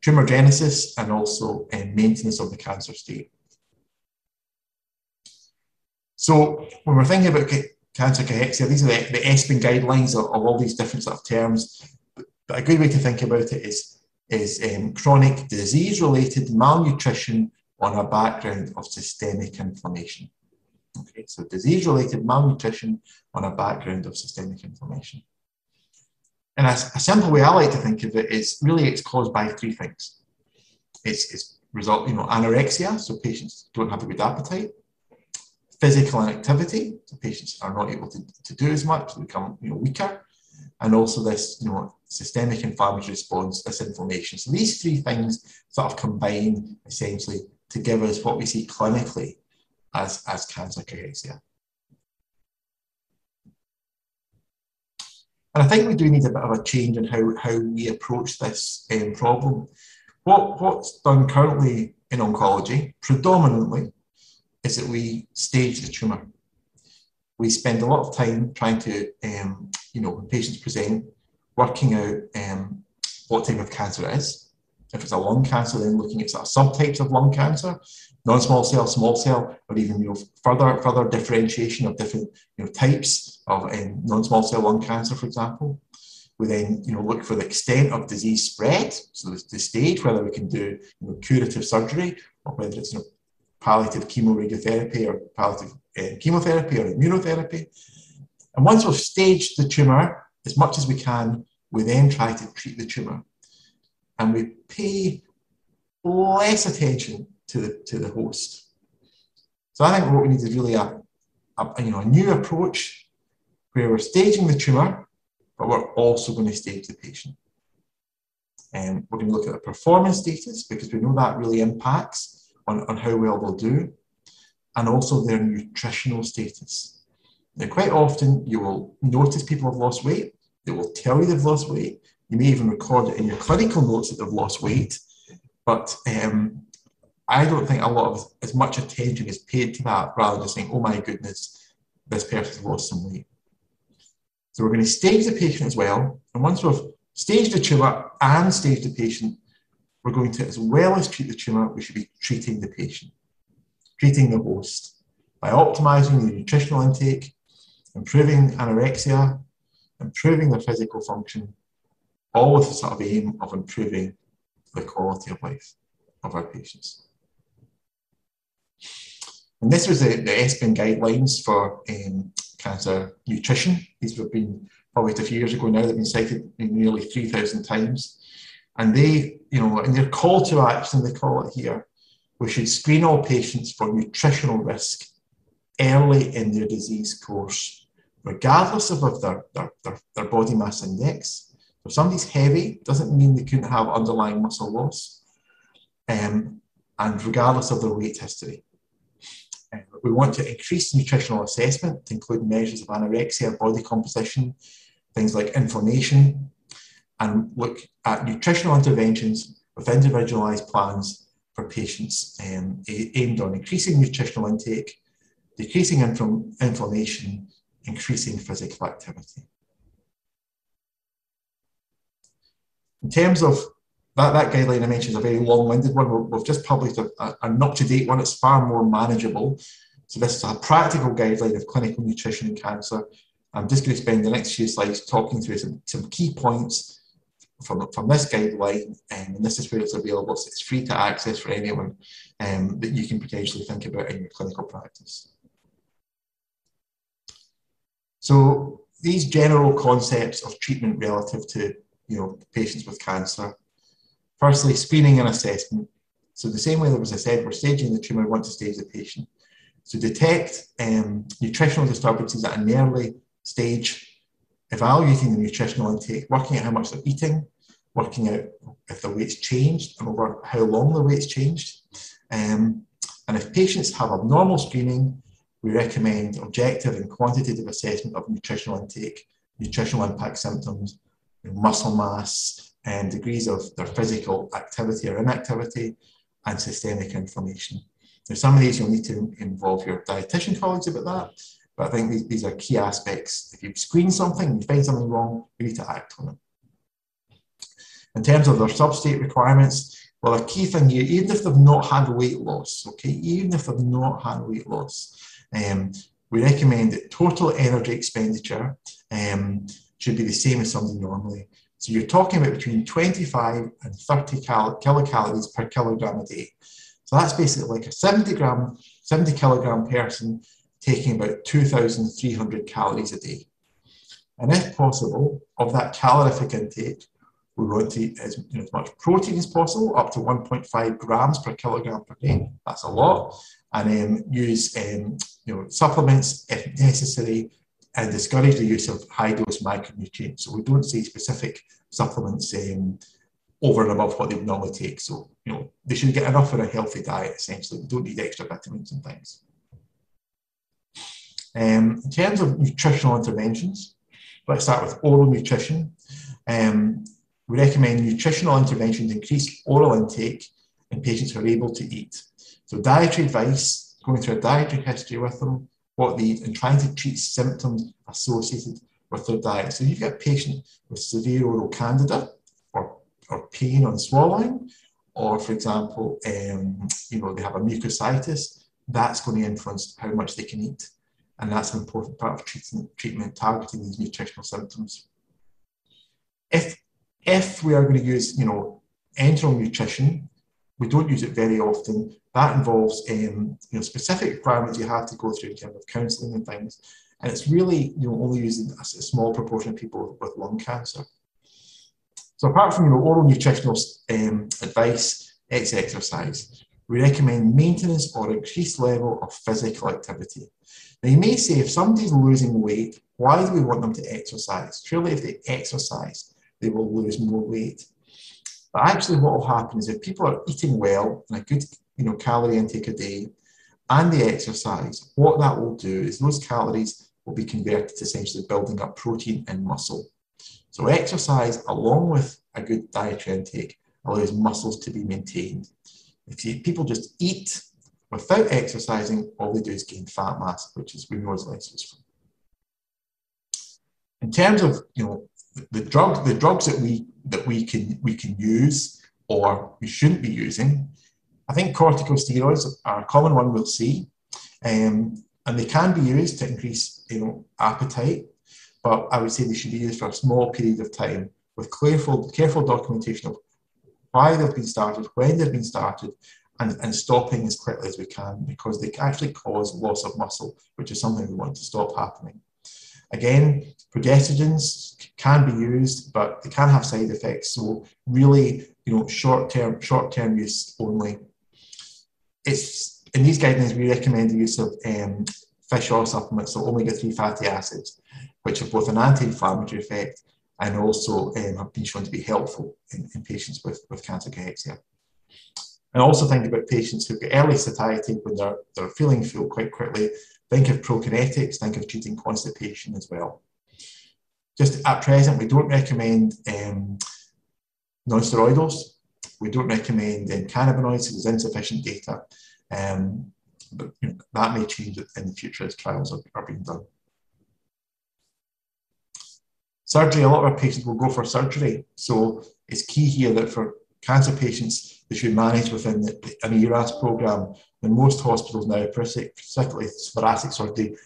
tumor genesis and also um, maintenance of the cancer state. So when we're thinking about cancer cachexia, these are the, the ESPEN guidelines of, of, all these different sort of terms. But, but, a good way to think about it is, is um, chronic disease-related malnutrition on a background of systemic inflammation. Okay, so disease-related malnutrition on a background of systemic inflammation. And a, a, simple way I like to think of it is really it's caused by three things. It's, it's result, you know, anorexia, so patients don't have a good appetite. Physical inactivity, so patients are not able to, to do as much, they become you know, weaker. And also this, you know, systemic inflammatory response, this inflammation. So these three things sort of combine essentially to give us what we see clinically as, as cancer cachexia. And I think we do need a bit of a change in how, how we approach this um, problem. What, what's done currently in oncology, predominantly, is that we stage the tumour. We spend a lot of time trying to, um, you know, when patients present, working out um, what type of cancer it is. If it's a lung cancer, then looking at sort of subtypes of lung cancer non-small cell, small cell, or even you know further further differentiation of different you know types of um, non-small cell lung cancer, for example. We then you know look for the extent of disease spread, so the, stage, whether we can do you know, curative surgery or whether it's you know, palliative chemoradiotherapy or palliative uh, chemotherapy or immunotherapy. And once we've staged the tumour as much as we can, we then try to treat the tumour. And we pay less attention to the, to the host. So I think what we need is really a, a, you know, a new approach where we're staging the tumour, but we're also going to stage the patient. And we're going to look at the performance status because we know that really impacts on, on how well they'll do, and also their nutritional status. Now, quite often you will notice people have lost weight. They will tell you they've lost weight. You may even record it in your clinical notes that they've lost weight. But um, I don't think a lot of as much attention is paid to that rather than saying, oh my goodness, this person's lost some weight. So we're going to stage the patient as well. And once we've staged the tumour and staged the patient, we're going to, as well as treat the tumour, we should be treating the patient, treating the host by optimizing the nutritional intake, improving anorexia, improving their physical function, all with the sort of aim of improving the quality of life of our patients. And this was the, the ESPEN guidelines for um, cancer nutrition. These have been published a few years ago now, they've been cited nearly 3,000 times. And they, you know, in their call to action, they call it here, we should screen all patients for nutritional risk early in their disease course, regardless of their, their, their, their body mass index. If somebody's heavy, doesn't mean they couldn't have underlying muscle loss, um, and regardless of their weight history. Uh, we want to increase nutritional assessment to include measures of anorexia, body composition, things like inflammation, and look at nutritional interventions with individualised plans for patients um, aimed on increasing nutritional intake, decreasing infl- inflammation, increasing physical activity. In terms of that, that guideline I mentioned is a very long-winded one. We've just published a, a, up-to-date one. It's far more manageable. So this is a practical guideline of clinical nutrition in cancer. I'm just going to spend the next few slides talking through some, some key points from, from this guideline, and this is where it's available. So it's free to access for anyone um, that you can potentially think about in your clinical practice. So these general concepts of treatment relative to you know patients with cancer Firstly, screening and assessment. So the same way that was I said, we're staging the tumour, we want to stage the patient. So detect um, nutritional disturbances at an early stage, evaluating the nutritional intake, working out how much they're eating, working out if the weight's changed and over how long the weight's changed. Um, and if patients have abnormal screening, we recommend objective and quantitative assessment of nutritional intake, nutritional impact symptoms, muscle mass, and degrees of their physical activity or inactivity, and systemic inflammation. Now, some of these you'll need to involve your dietitian colleagues about that, but I think these, these are key aspects. If you screen something, you find something wrong, you need to act on it. In terms of their substrate requirements, well, a key thing here, even if they've not had weight loss, okay, even if they've not had weight loss, Um, we recommend that total energy expenditure um, should be the same as somebody normally. So you're talking about between 25 and 30 cal- kilocalories per kilogram a day. So that's basically like a 70 gram, 70 kilogram person taking about 2,300 calories a day. And if possible, of that calorific intake, we want to eat as, you know, as much protein as possible, up to 1.5 grams per kilogram per day. That's a lot. And um, use um, you know, supplements if necessary and discourage the use of high dose micronutrients. So we don't see specific supplements um, over and above what they would normally take. So, you know, they should get enough for a healthy diet, essentially. We don't need extra vitamins and things. Um, in terms of nutritional interventions, let's start with oral nutrition. Um, we recommend nutritional interventions increase oral intake in patients who are able to eat. So dietary advice, going through a dietary history with them, what they eat, and trying to treat symptoms associated with their diet. So you've got a patient with severe oral candida or, or pain on swallowing, or for example, um, you know, they have a mucositis, that's going to influence how much they can eat. And that's an important part of treatment, treatment targeting these nutritional symptoms. If, if we are going to use, you know, enteral nutrition, we don't use it very often. That involves um, you know, specific requirements you have to go through in terms of counselling and things. And it's really you know, only using a, a small proportion of people with lung cancer. So apart from you know, oral nutritional um, advice, it's exercise. We recommend maintenance or increased level of physical activity. Now you may say, if somebody's losing weight, why do we want them to exercise? Surely if they exercise, they will lose more weight. But actually what will happen is if people are eating well and a good you know, calorie intake a day and they exercise, what that will do is those calories will be converted to essentially building up protein and muscle. So exercise along with a good dietary intake allows muscles to be maintained. If people just eat without exercising, all they do is gain fat mass, which is we know is less useful. In terms of you know the drug, the drugs that we that we can we can use or we shouldn't be using, I think corticosteroids are a common one we'll see, um, and they can be used to increase you know appetite, but I would say they should be used for a small period of time with careful careful documentation of why they've been started, when they've been started, and, and stopping as quickly as we can because they actually cause loss of muscle, which is something we want to stop happening. Again, progestogens can be used, but they can have side effects. So really, you know, short-term, short-term use only. It's in these guidelines we recommend the use of um, fish oil supplements, so omega-3 fatty acids, which have both an anti-inflammatory effect and also um, have been shown to be helpful in, in patients with, with cancer cachexia. And also think about patients who've got early satiety when they're, they're feeling full quite quickly. Think of prokinetics, think of treating constipation as well. Just at present, we don't recommend um. We don't recommend um, cannabinoids, there's insufficient data. Um, but you know, that may change in the future as trials are, are being done. Surgery, a lot of our patients will go for surgery. So it's key here that for cancer patients, they should manage within the, an ERAS program. And most hospitals now, particularly thoracic surgery,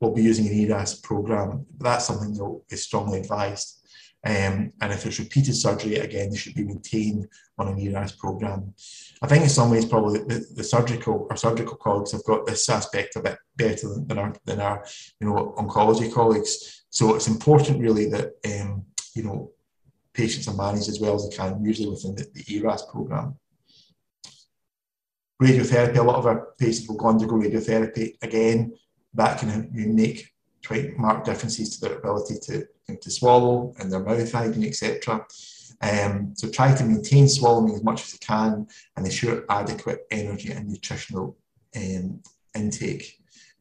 will be using an ERAS program. That's something that is strongly advised. Um, and if it's repeated surgery, again, they should be maintained on an ERAS program. I think in some ways, probably the, the surgical or surgical colleagues have got this aspect a bit better than, than our than our you know oncology colleagues. So it's important really that um, you know patients are managed as well as they can, usually within the, the ERAS program. Radiotherapy, a lot of our patients will go undergo radiotherapy. Again, that can make quite marked differences to their ability to, to swallow and their mouth hygiene, etc. Um, so try to maintain swallowing as much as you can and ensure adequate energy and nutritional um, intake.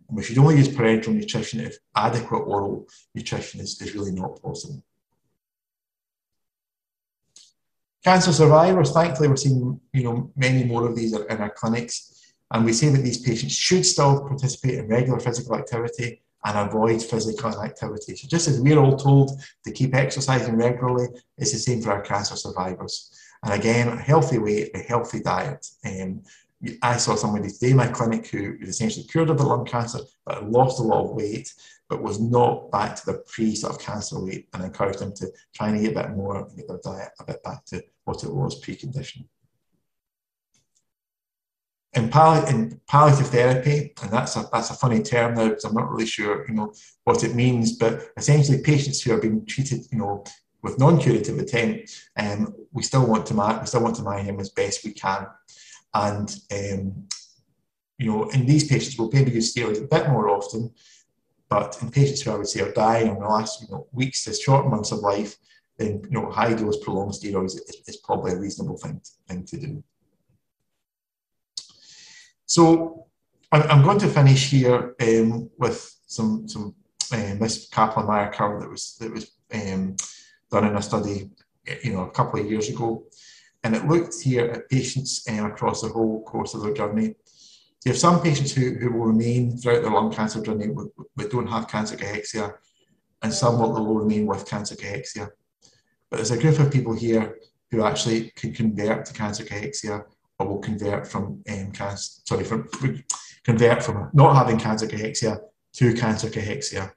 And we should only use parenteral nutrition if adequate oral nutrition is, is really not possible. Cancer survivors, thankfully, we're seeing you know many more of these in our clinics, and we say that these patients should still participate in regular physical activity and avoid physical activity. So just as we're all told to keep exercising regularly, it's the same for our cancer survivors. And again, a healthy weight, a healthy diet, um, I saw somebody today in my clinic who was essentially cured of the lung cancer, but lost a lot of weight, but was not back to the pre sort of cancer weight, and encouraged them to try and eat a bit more and get their diet a bit back to what it was pre-condition. In, in, palliative therapy, and that's a that's a funny term now because I'm not really sure you know what it means, but essentially patients who are being treated you know with non-curative intent, um, we still want to manage we still want to them as best we can, and um, you know in these patients we'll maybe use steroids a bit more often, but in patients who I would say are dying in the last you know weeks to short months of life, then you know high dose prolonged steroids is, is probably a reasonable thing thing to do. So I'm going to finish here um, with some some um, this Kaplan-Meier curve that was that was um, done in a study, you know, a couple of years ago, and it looked here at patients um, across the whole course of their journey. You have some patients who, who will remain throughout their lung cancer journey but don't have cancer cachexia, and some will, will remain with cancer cachexia. But there's a group of people here who actually can convert to cancer cachexia or will convert from um, cancer, sorry, from convert from not having cancer cachexia to cancer cachexia.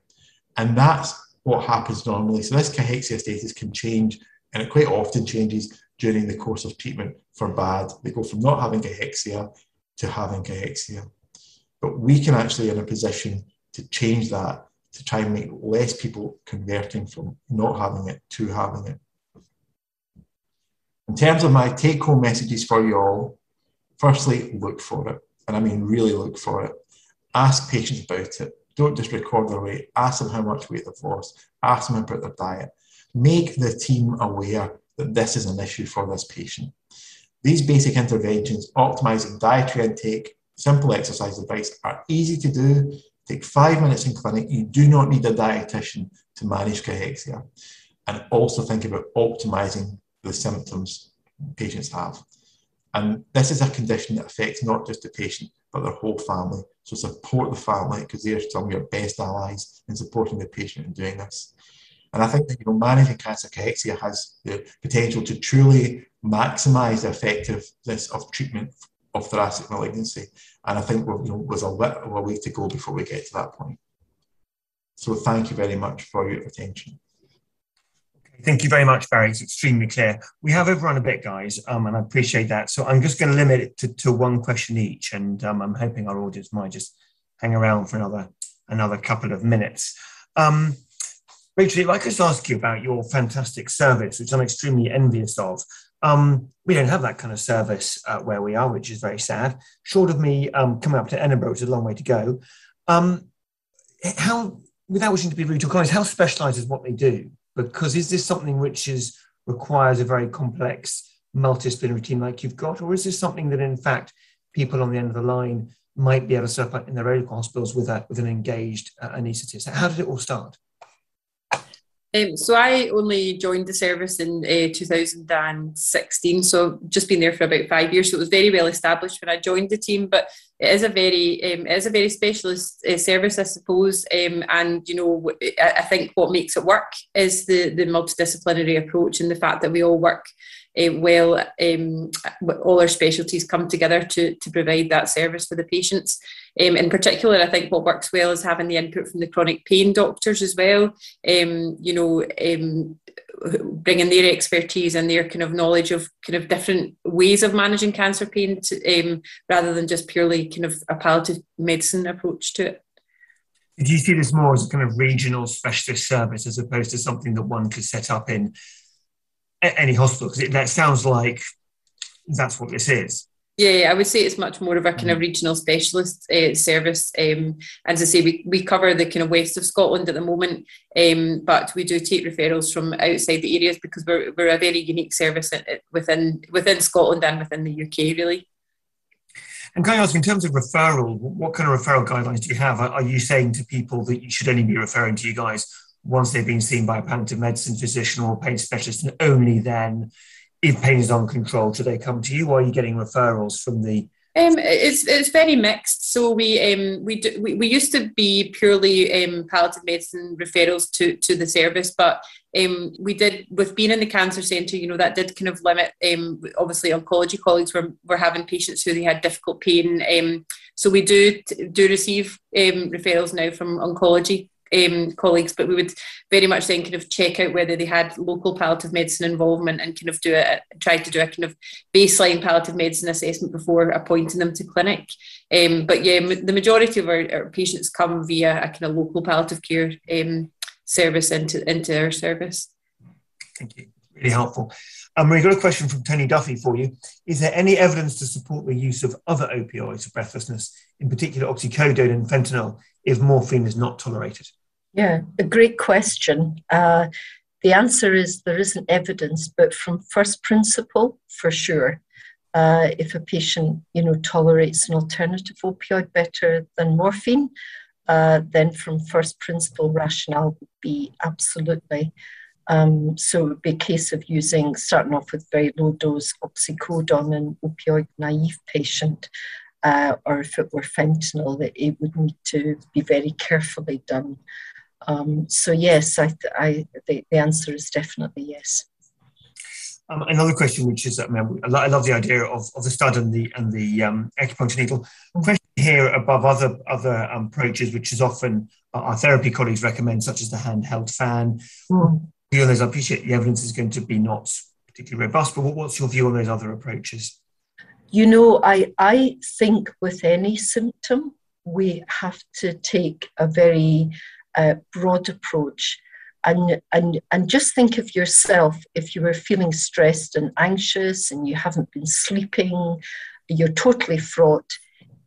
And that's what happens normally. So this cachexia status can change, and it quite often changes during the course of treatment for bad. They go from not having cachexia to having cachexia. But we can actually in a position to change that to try and make less people converting from not having it to having it. In terms of my take home messages for you all, firstly, look for it. And I mean, really look for it. Ask patients about it. Don't just record their weight. Ask them how much weight they've lost. Ask them about their diet. Make the team aware that this is an issue for this patient. These basic interventions, optimizing dietary intake, simple exercise advice, are easy to do. Take five minutes in clinic. You do not need a dietitian to manage cachexia. And also think about optimizing the symptoms patients have. And this is a condition that affects not just the patient, but their whole family. So support the family because they're some of your best allies in supporting the patient in doing this. And I think that you know managing cancer cachexia has the potential to truly maximise the effectiveness of treatment of thoracic malignancy. And I think you know, there's a little way to go before we get to that point. So thank you very much for your attention. Thank you very much, Barry. It's extremely clear. We have overrun a bit, guys, um, and I appreciate that. So I'm just going to limit it to, to one question each, and um, I'm hoping our audience might just hang around for another another couple of minutes. Um, Rachel, if I could just ask you about your fantastic service, which I'm extremely envious of. Um, we don't have that kind of service uh, where we are, which is very sad. Short of me um, coming up to Edinburgh, it's a long way to go. Um, how, without wishing to be rude to colleagues, how specialised is what they do? Because is this something which is requires a very complex multidisciplinary team like you've got, or is this something that in fact people on the end of the line might be able to serve in their own hospitals with a, with an engaged uh, anaesthetist? How did it all start? Um, so I only joined the service in uh, 2016, so just been there for about five years. So it was very well established when I joined the team, but it is a very um, it is a very specialist uh, service, I suppose. Um, and you know, I, I think what makes it work is the the multidisciplinary approach and the fact that we all work uh, well, um, all our specialties come together to, to provide that service for the patients. Um, in particular, I think what works well is having the input from the chronic pain doctors as well. Um, you know, um, bringing their expertise and their kind of knowledge of kind of different ways of managing cancer pain, to, um, rather than just purely kind of a palliative medicine approach to it. Do you see this more as a kind of regional specialist service as opposed to something that one could set up in any hospital because that sounds like that's what this is. Yeah, I would say it's much more of a kind of mm. regional specialist uh, service. Um, as I say, we, we cover the kind of west of Scotland at the moment, um, but we do take referrals from outside the areas because we're, we're a very unique service within within Scotland and within the UK, really. And can I ask, in terms of referral, what kind of referral guidelines do you have? Are you saying to people that you should only be referring to you guys once they've been seen by a palliative medicine physician or pain specialist, and only then, if pain is uncontrolled, do they come to you, or are you getting referrals from the Um, it's it's very mixed. So we um we do, we, we used to be purely um, palliative medicine referrals to to the service, but um, we did with being in the cancer centre. You know that did kind of limit. Um, obviously, oncology colleagues were were having patients who they had difficult pain. Um, so we do do receive um, referrals now from oncology um, colleagues, but we would very much then kind of check out whether they had local palliative medicine involvement and kind of do a try to do a kind of baseline palliative medicine assessment before appointing them to clinic. Um, but yeah, the majority of our, our, patients come via a kind of local palliative care um, service into into our service. Thank you. Really helpful. Um, we've got a question from Tony Duffy for you. Is there any evidence to support the use of other opioids for breathlessness, in particular oxycodone and fentanyl, if morphine is not tolerated? Yeah, a great question. Uh, the answer is there isn't evidence, but from first principle, for sure. Uh, if a patient, you know, tolerates an alternative opioid better than morphine, uh, then from first principle rationale would be absolutely. Um, so it would be a case of using, starting off with very low dose oxycodone in opioid naive patient, uh, or if it were fentanyl, that it would need to be very carefully done. Um, so yes, I, I, the, the answer is definitely yes. Um, another question, which is, I, mean, I love the idea of, of the stud and the and the um, acupuncture needle. Question here above other other um, approaches, which is often our therapy colleagues recommend, such as the handheld fan. Mm. I appreciate the evidence is going to be not particularly robust, but what, what's your view on those other approaches? You know, I I think with any symptom, we have to take a very uh, broad approach and, and, and just think of yourself if you were feeling stressed and anxious and you haven't been sleeping, you're totally fraught.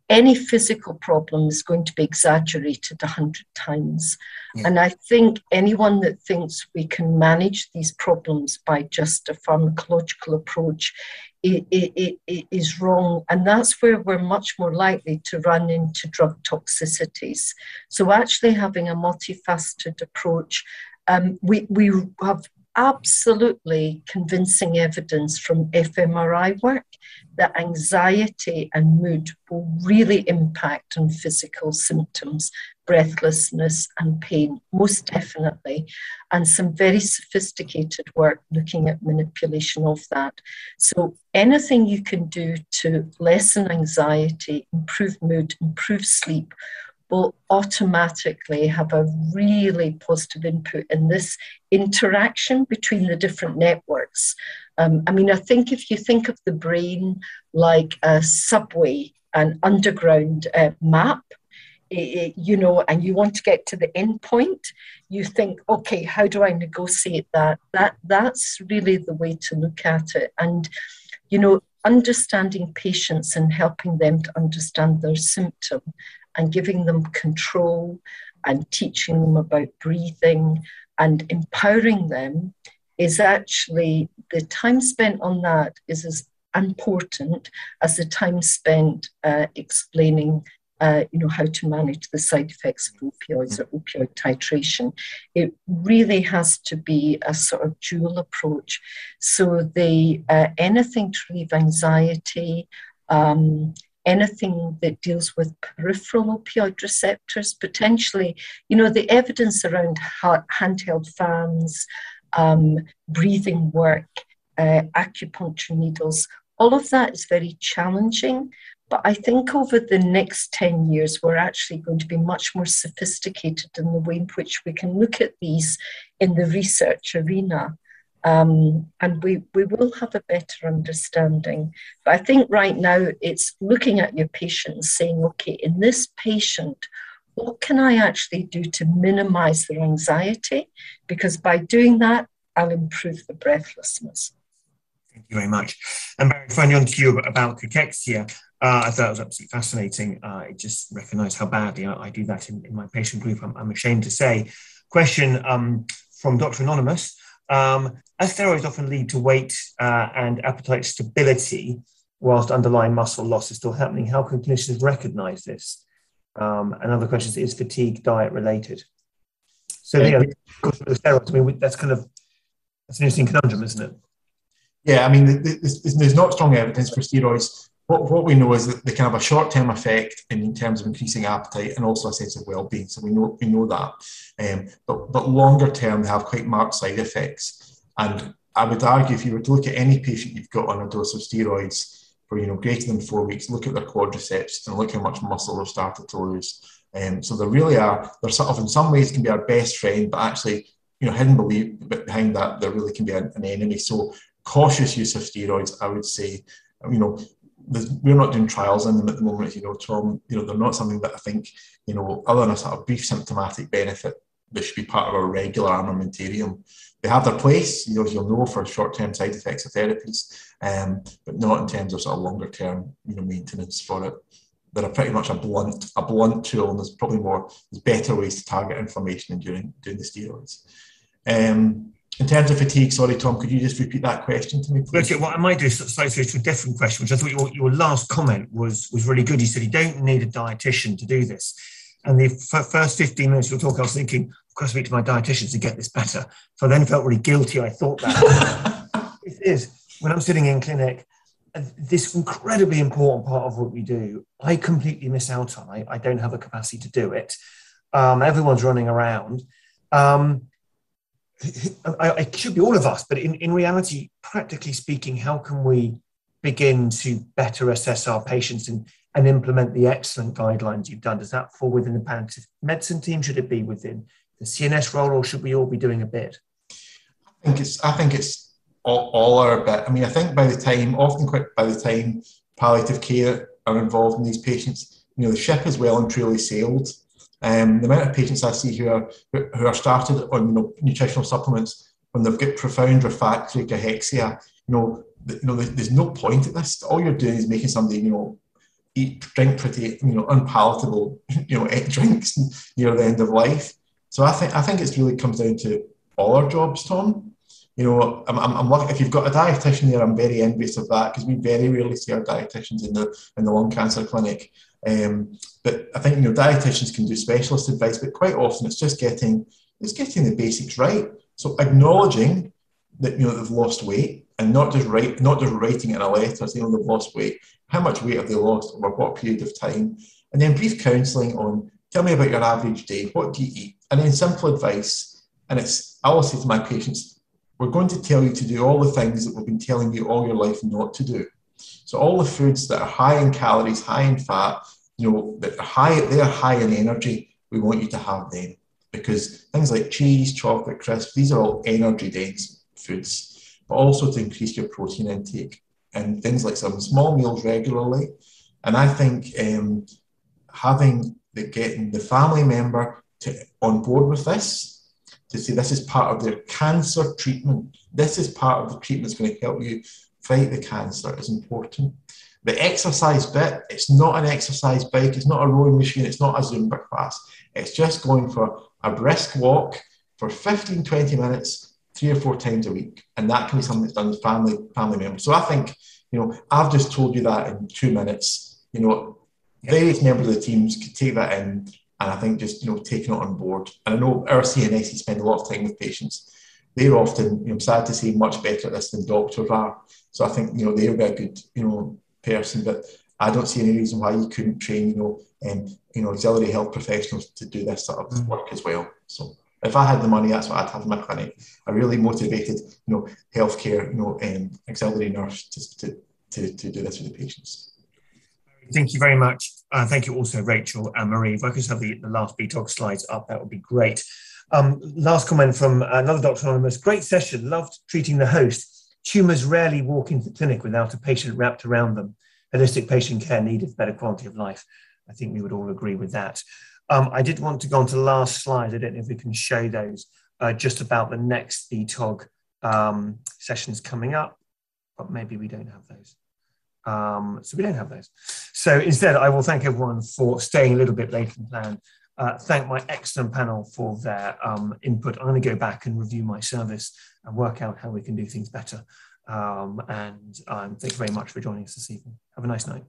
Any physical problem is going to be exaggerated a hundred times. Yeah. And I think anyone that thinks we can manage these problems by just a pharmacological approach it, it, it is wrong. And that's where we're much more likely to run into drug toxicities. So, actually, having a multifaceted approach um, we, we have absolutely convincing evidence from fMRI work that anxiety and mood will really impact on physical symptoms, breathlessness and pain, most definitely, and some very sophisticated work looking at manipulation of that. So, anything you can do to lessen anxiety, improve mood, improve sleep will automatically have a really positive input in this interaction between the different networks. Um, I mean, I think if you think of the brain like a subway, an underground uh, map, it, you know, and you want to get to the end point, you think, okay, how do I negotiate that? That that's really the way to look at it. And you know, understanding patients and helping them to understand their symptom and giving them control and teaching them about breathing and empowering them is actually the time spent on that is as important as the time spent uh, explaining uh, you know how to manage the side effects of opioids or opioid titration. It really has to be a sort of dual approach. So the uh, anything to relieve anxiety um, anything that deals with peripheral opioid receptors, potentially, you know, the evidence around handheld fans, um, breathing work, uh, acupuncture needles, all of that is very challenging. But I think over the next 10 years, we're actually going to be much more sophisticated in the way in which we can look at these in the research arena. Um, and we, we will have a better understanding. But I think right now it's looking at your patient and saying, okay, in this patient, what can I actually do to minimize their anxiety? Because by doing that, I'll improve the breathlessness. Thank you very much. And Barry, finally on to you about cachexia. Uh, I thought it was absolutely fascinating. Uh, I just recognize how badly I, I do that in, in, my patient group, I'm, I'm ashamed to say. Question um, from Dr. Anonymous. Um, as steroids often lead to weight uh, and appetite stability, whilst underlying muscle loss is still happening, how can clinicians recognize this? Um, another question is, is fatigue diet related? So, yeah, the steroids, I mean, that's kind of that's an interesting conundrum, isn't it? Yeah, I mean, there's, there's not strong evidence for steroids what, what we know is that they can have a short-term effect in, terms of increasing appetite and also a sense of well-being. So we know we know that. Um, but but longer term, they have quite marked side effects. And I would argue if you were to look at any patient you've got on a dose of steroids for you know greater than four weeks, look at their quadriceps and look how much muscle they've started to lose. Um, so they really are. They're sort of in some ways can be our best friend, but actually you know hidden behind that there really can be an, an enemy. So cautious use of steroids, I would say. You know, we're not doing trials in them at the moment, you know, Tom. You know, they're not something that I think, you know, other than a sort of brief symptomatic benefit, they should be part of our regular armamentarium. They have their place, you know, as you'll know, for short-term side effects of therapies, um, but not in terms of sort of longer-term, you know, maintenance for it. They're pretty much a blunt, a blunt tool, and there's probably more, there's better ways to target inflammation than doing doing the steroids. Um, in terms of fatigue, sorry, Tom, could you just repeat that question to me, please? Okay, what I might do is slightly switch to a different question, which I thought your, your last comment was, was really good. You said you don't need a dietitian to do this. And the first 15 minutes of your talk, I was thinking, of course, I speak to my dietitian to get this better. So I then felt really guilty. I thought that. it is. When I'm sitting in clinic, this incredibly important part of what we do, I completely miss out on. I, I don't have a capacity to do it. Um, everyone's running around. Um, it should be all of us, but in, in reality, practically speaking, how can we begin to better assess our patients and, and implement the excellent guidelines you've done? Does that fall within the palliative medicine team? Should it be within the CNS role, or should we all be doing a bit? I think it's. I think it's all, all a bit. I mean, I think by the time, often quick by the time palliative care are involved in these patients, you know, the ship is well and truly sailed. Um, the amount of patients I see who are who are started on you know, nutritional supplements when they've got profound refractory cachexia, you know, you know, there's no point at this. All you're doing is making somebody, you know, eat, drink pretty, you know, unpalatable, you know, drinks near the end of life. So I think I think it really comes down to all our jobs, Tom. You know, I'm, I'm, I'm lucky if you've got a dietitian there. I'm very envious of that because we very rarely see our dietitians in the in the lung cancer clinic. Um, but I think you know dietitians can do specialist advice, but quite often it's just getting it's getting the basics right. So acknowledging that you know they've lost weight and not just write not just writing in a letter saying oh, they've lost weight. How much weight have they lost over what period of time? And then brief counselling on tell me about your average day. What do you eat? And then simple advice. And it's I always say to my patients, we're going to tell you to do all the things that we've been telling you all your life not to do. So all the foods that are high in calories, high in fat, you know, that high, they are high in energy. We want you to have them because things like cheese, chocolate, crisps, these are all energy dense foods, but also to increase your protein intake and things like some small meals regularly. And I think um, having the getting the family member to on board with this to say this is part of their cancer treatment. This is part of the treatment that's going to help you fight the cancer is important. The exercise bit, it's not an exercise bike, it's not a rowing machine, it's not a Zumba class. It's just going for a brisk walk for 15, 20 minutes, three or four times a week. And that can be something that's done with family, family members. So I think, you know, I've just told you that in two minutes. You know, various members of the teams could take that in and I think just, you know, taking it on board. And I know our CNS spend a lot of time with patients they're often, you know, sad to say, much better at this than doctors are. So I think, you know, they'll be a good, you know, person. But I don't see any reason why you couldn't train, you know, um, you know, auxiliary health professionals to do this sort of mm. work as well. So if I had the money, that's what I'd have in my clinic. A really motivated, you know, healthcare, you know, um, auxiliary nurse to, to, to, to do this with the patients. Thank you very much. Uh, thank you also, Rachel and Marie. If I could just have the, the last BTOG slides up, that would be great. Um, last comment from another Dr. Anonymous. Great session. Loved treating the host. Tumours rarely walk into the clinic without a patient wrapped around them. Holistic patient care needed better quality of life. I think we would all agree with that. Um, I did want to go on to the last slide. I don't know if we can show those uh, just about the next BTOG um, sessions coming up, but maybe we don't have those. Um, so we don't have those. So instead, I will thank everyone for staying a little bit later than planned uh, thank my excellent panel for their um, input. I'm going to go back and review my service and work out how we can do things better. Um, and um, thank you very much for joining us this evening. Have a nice night.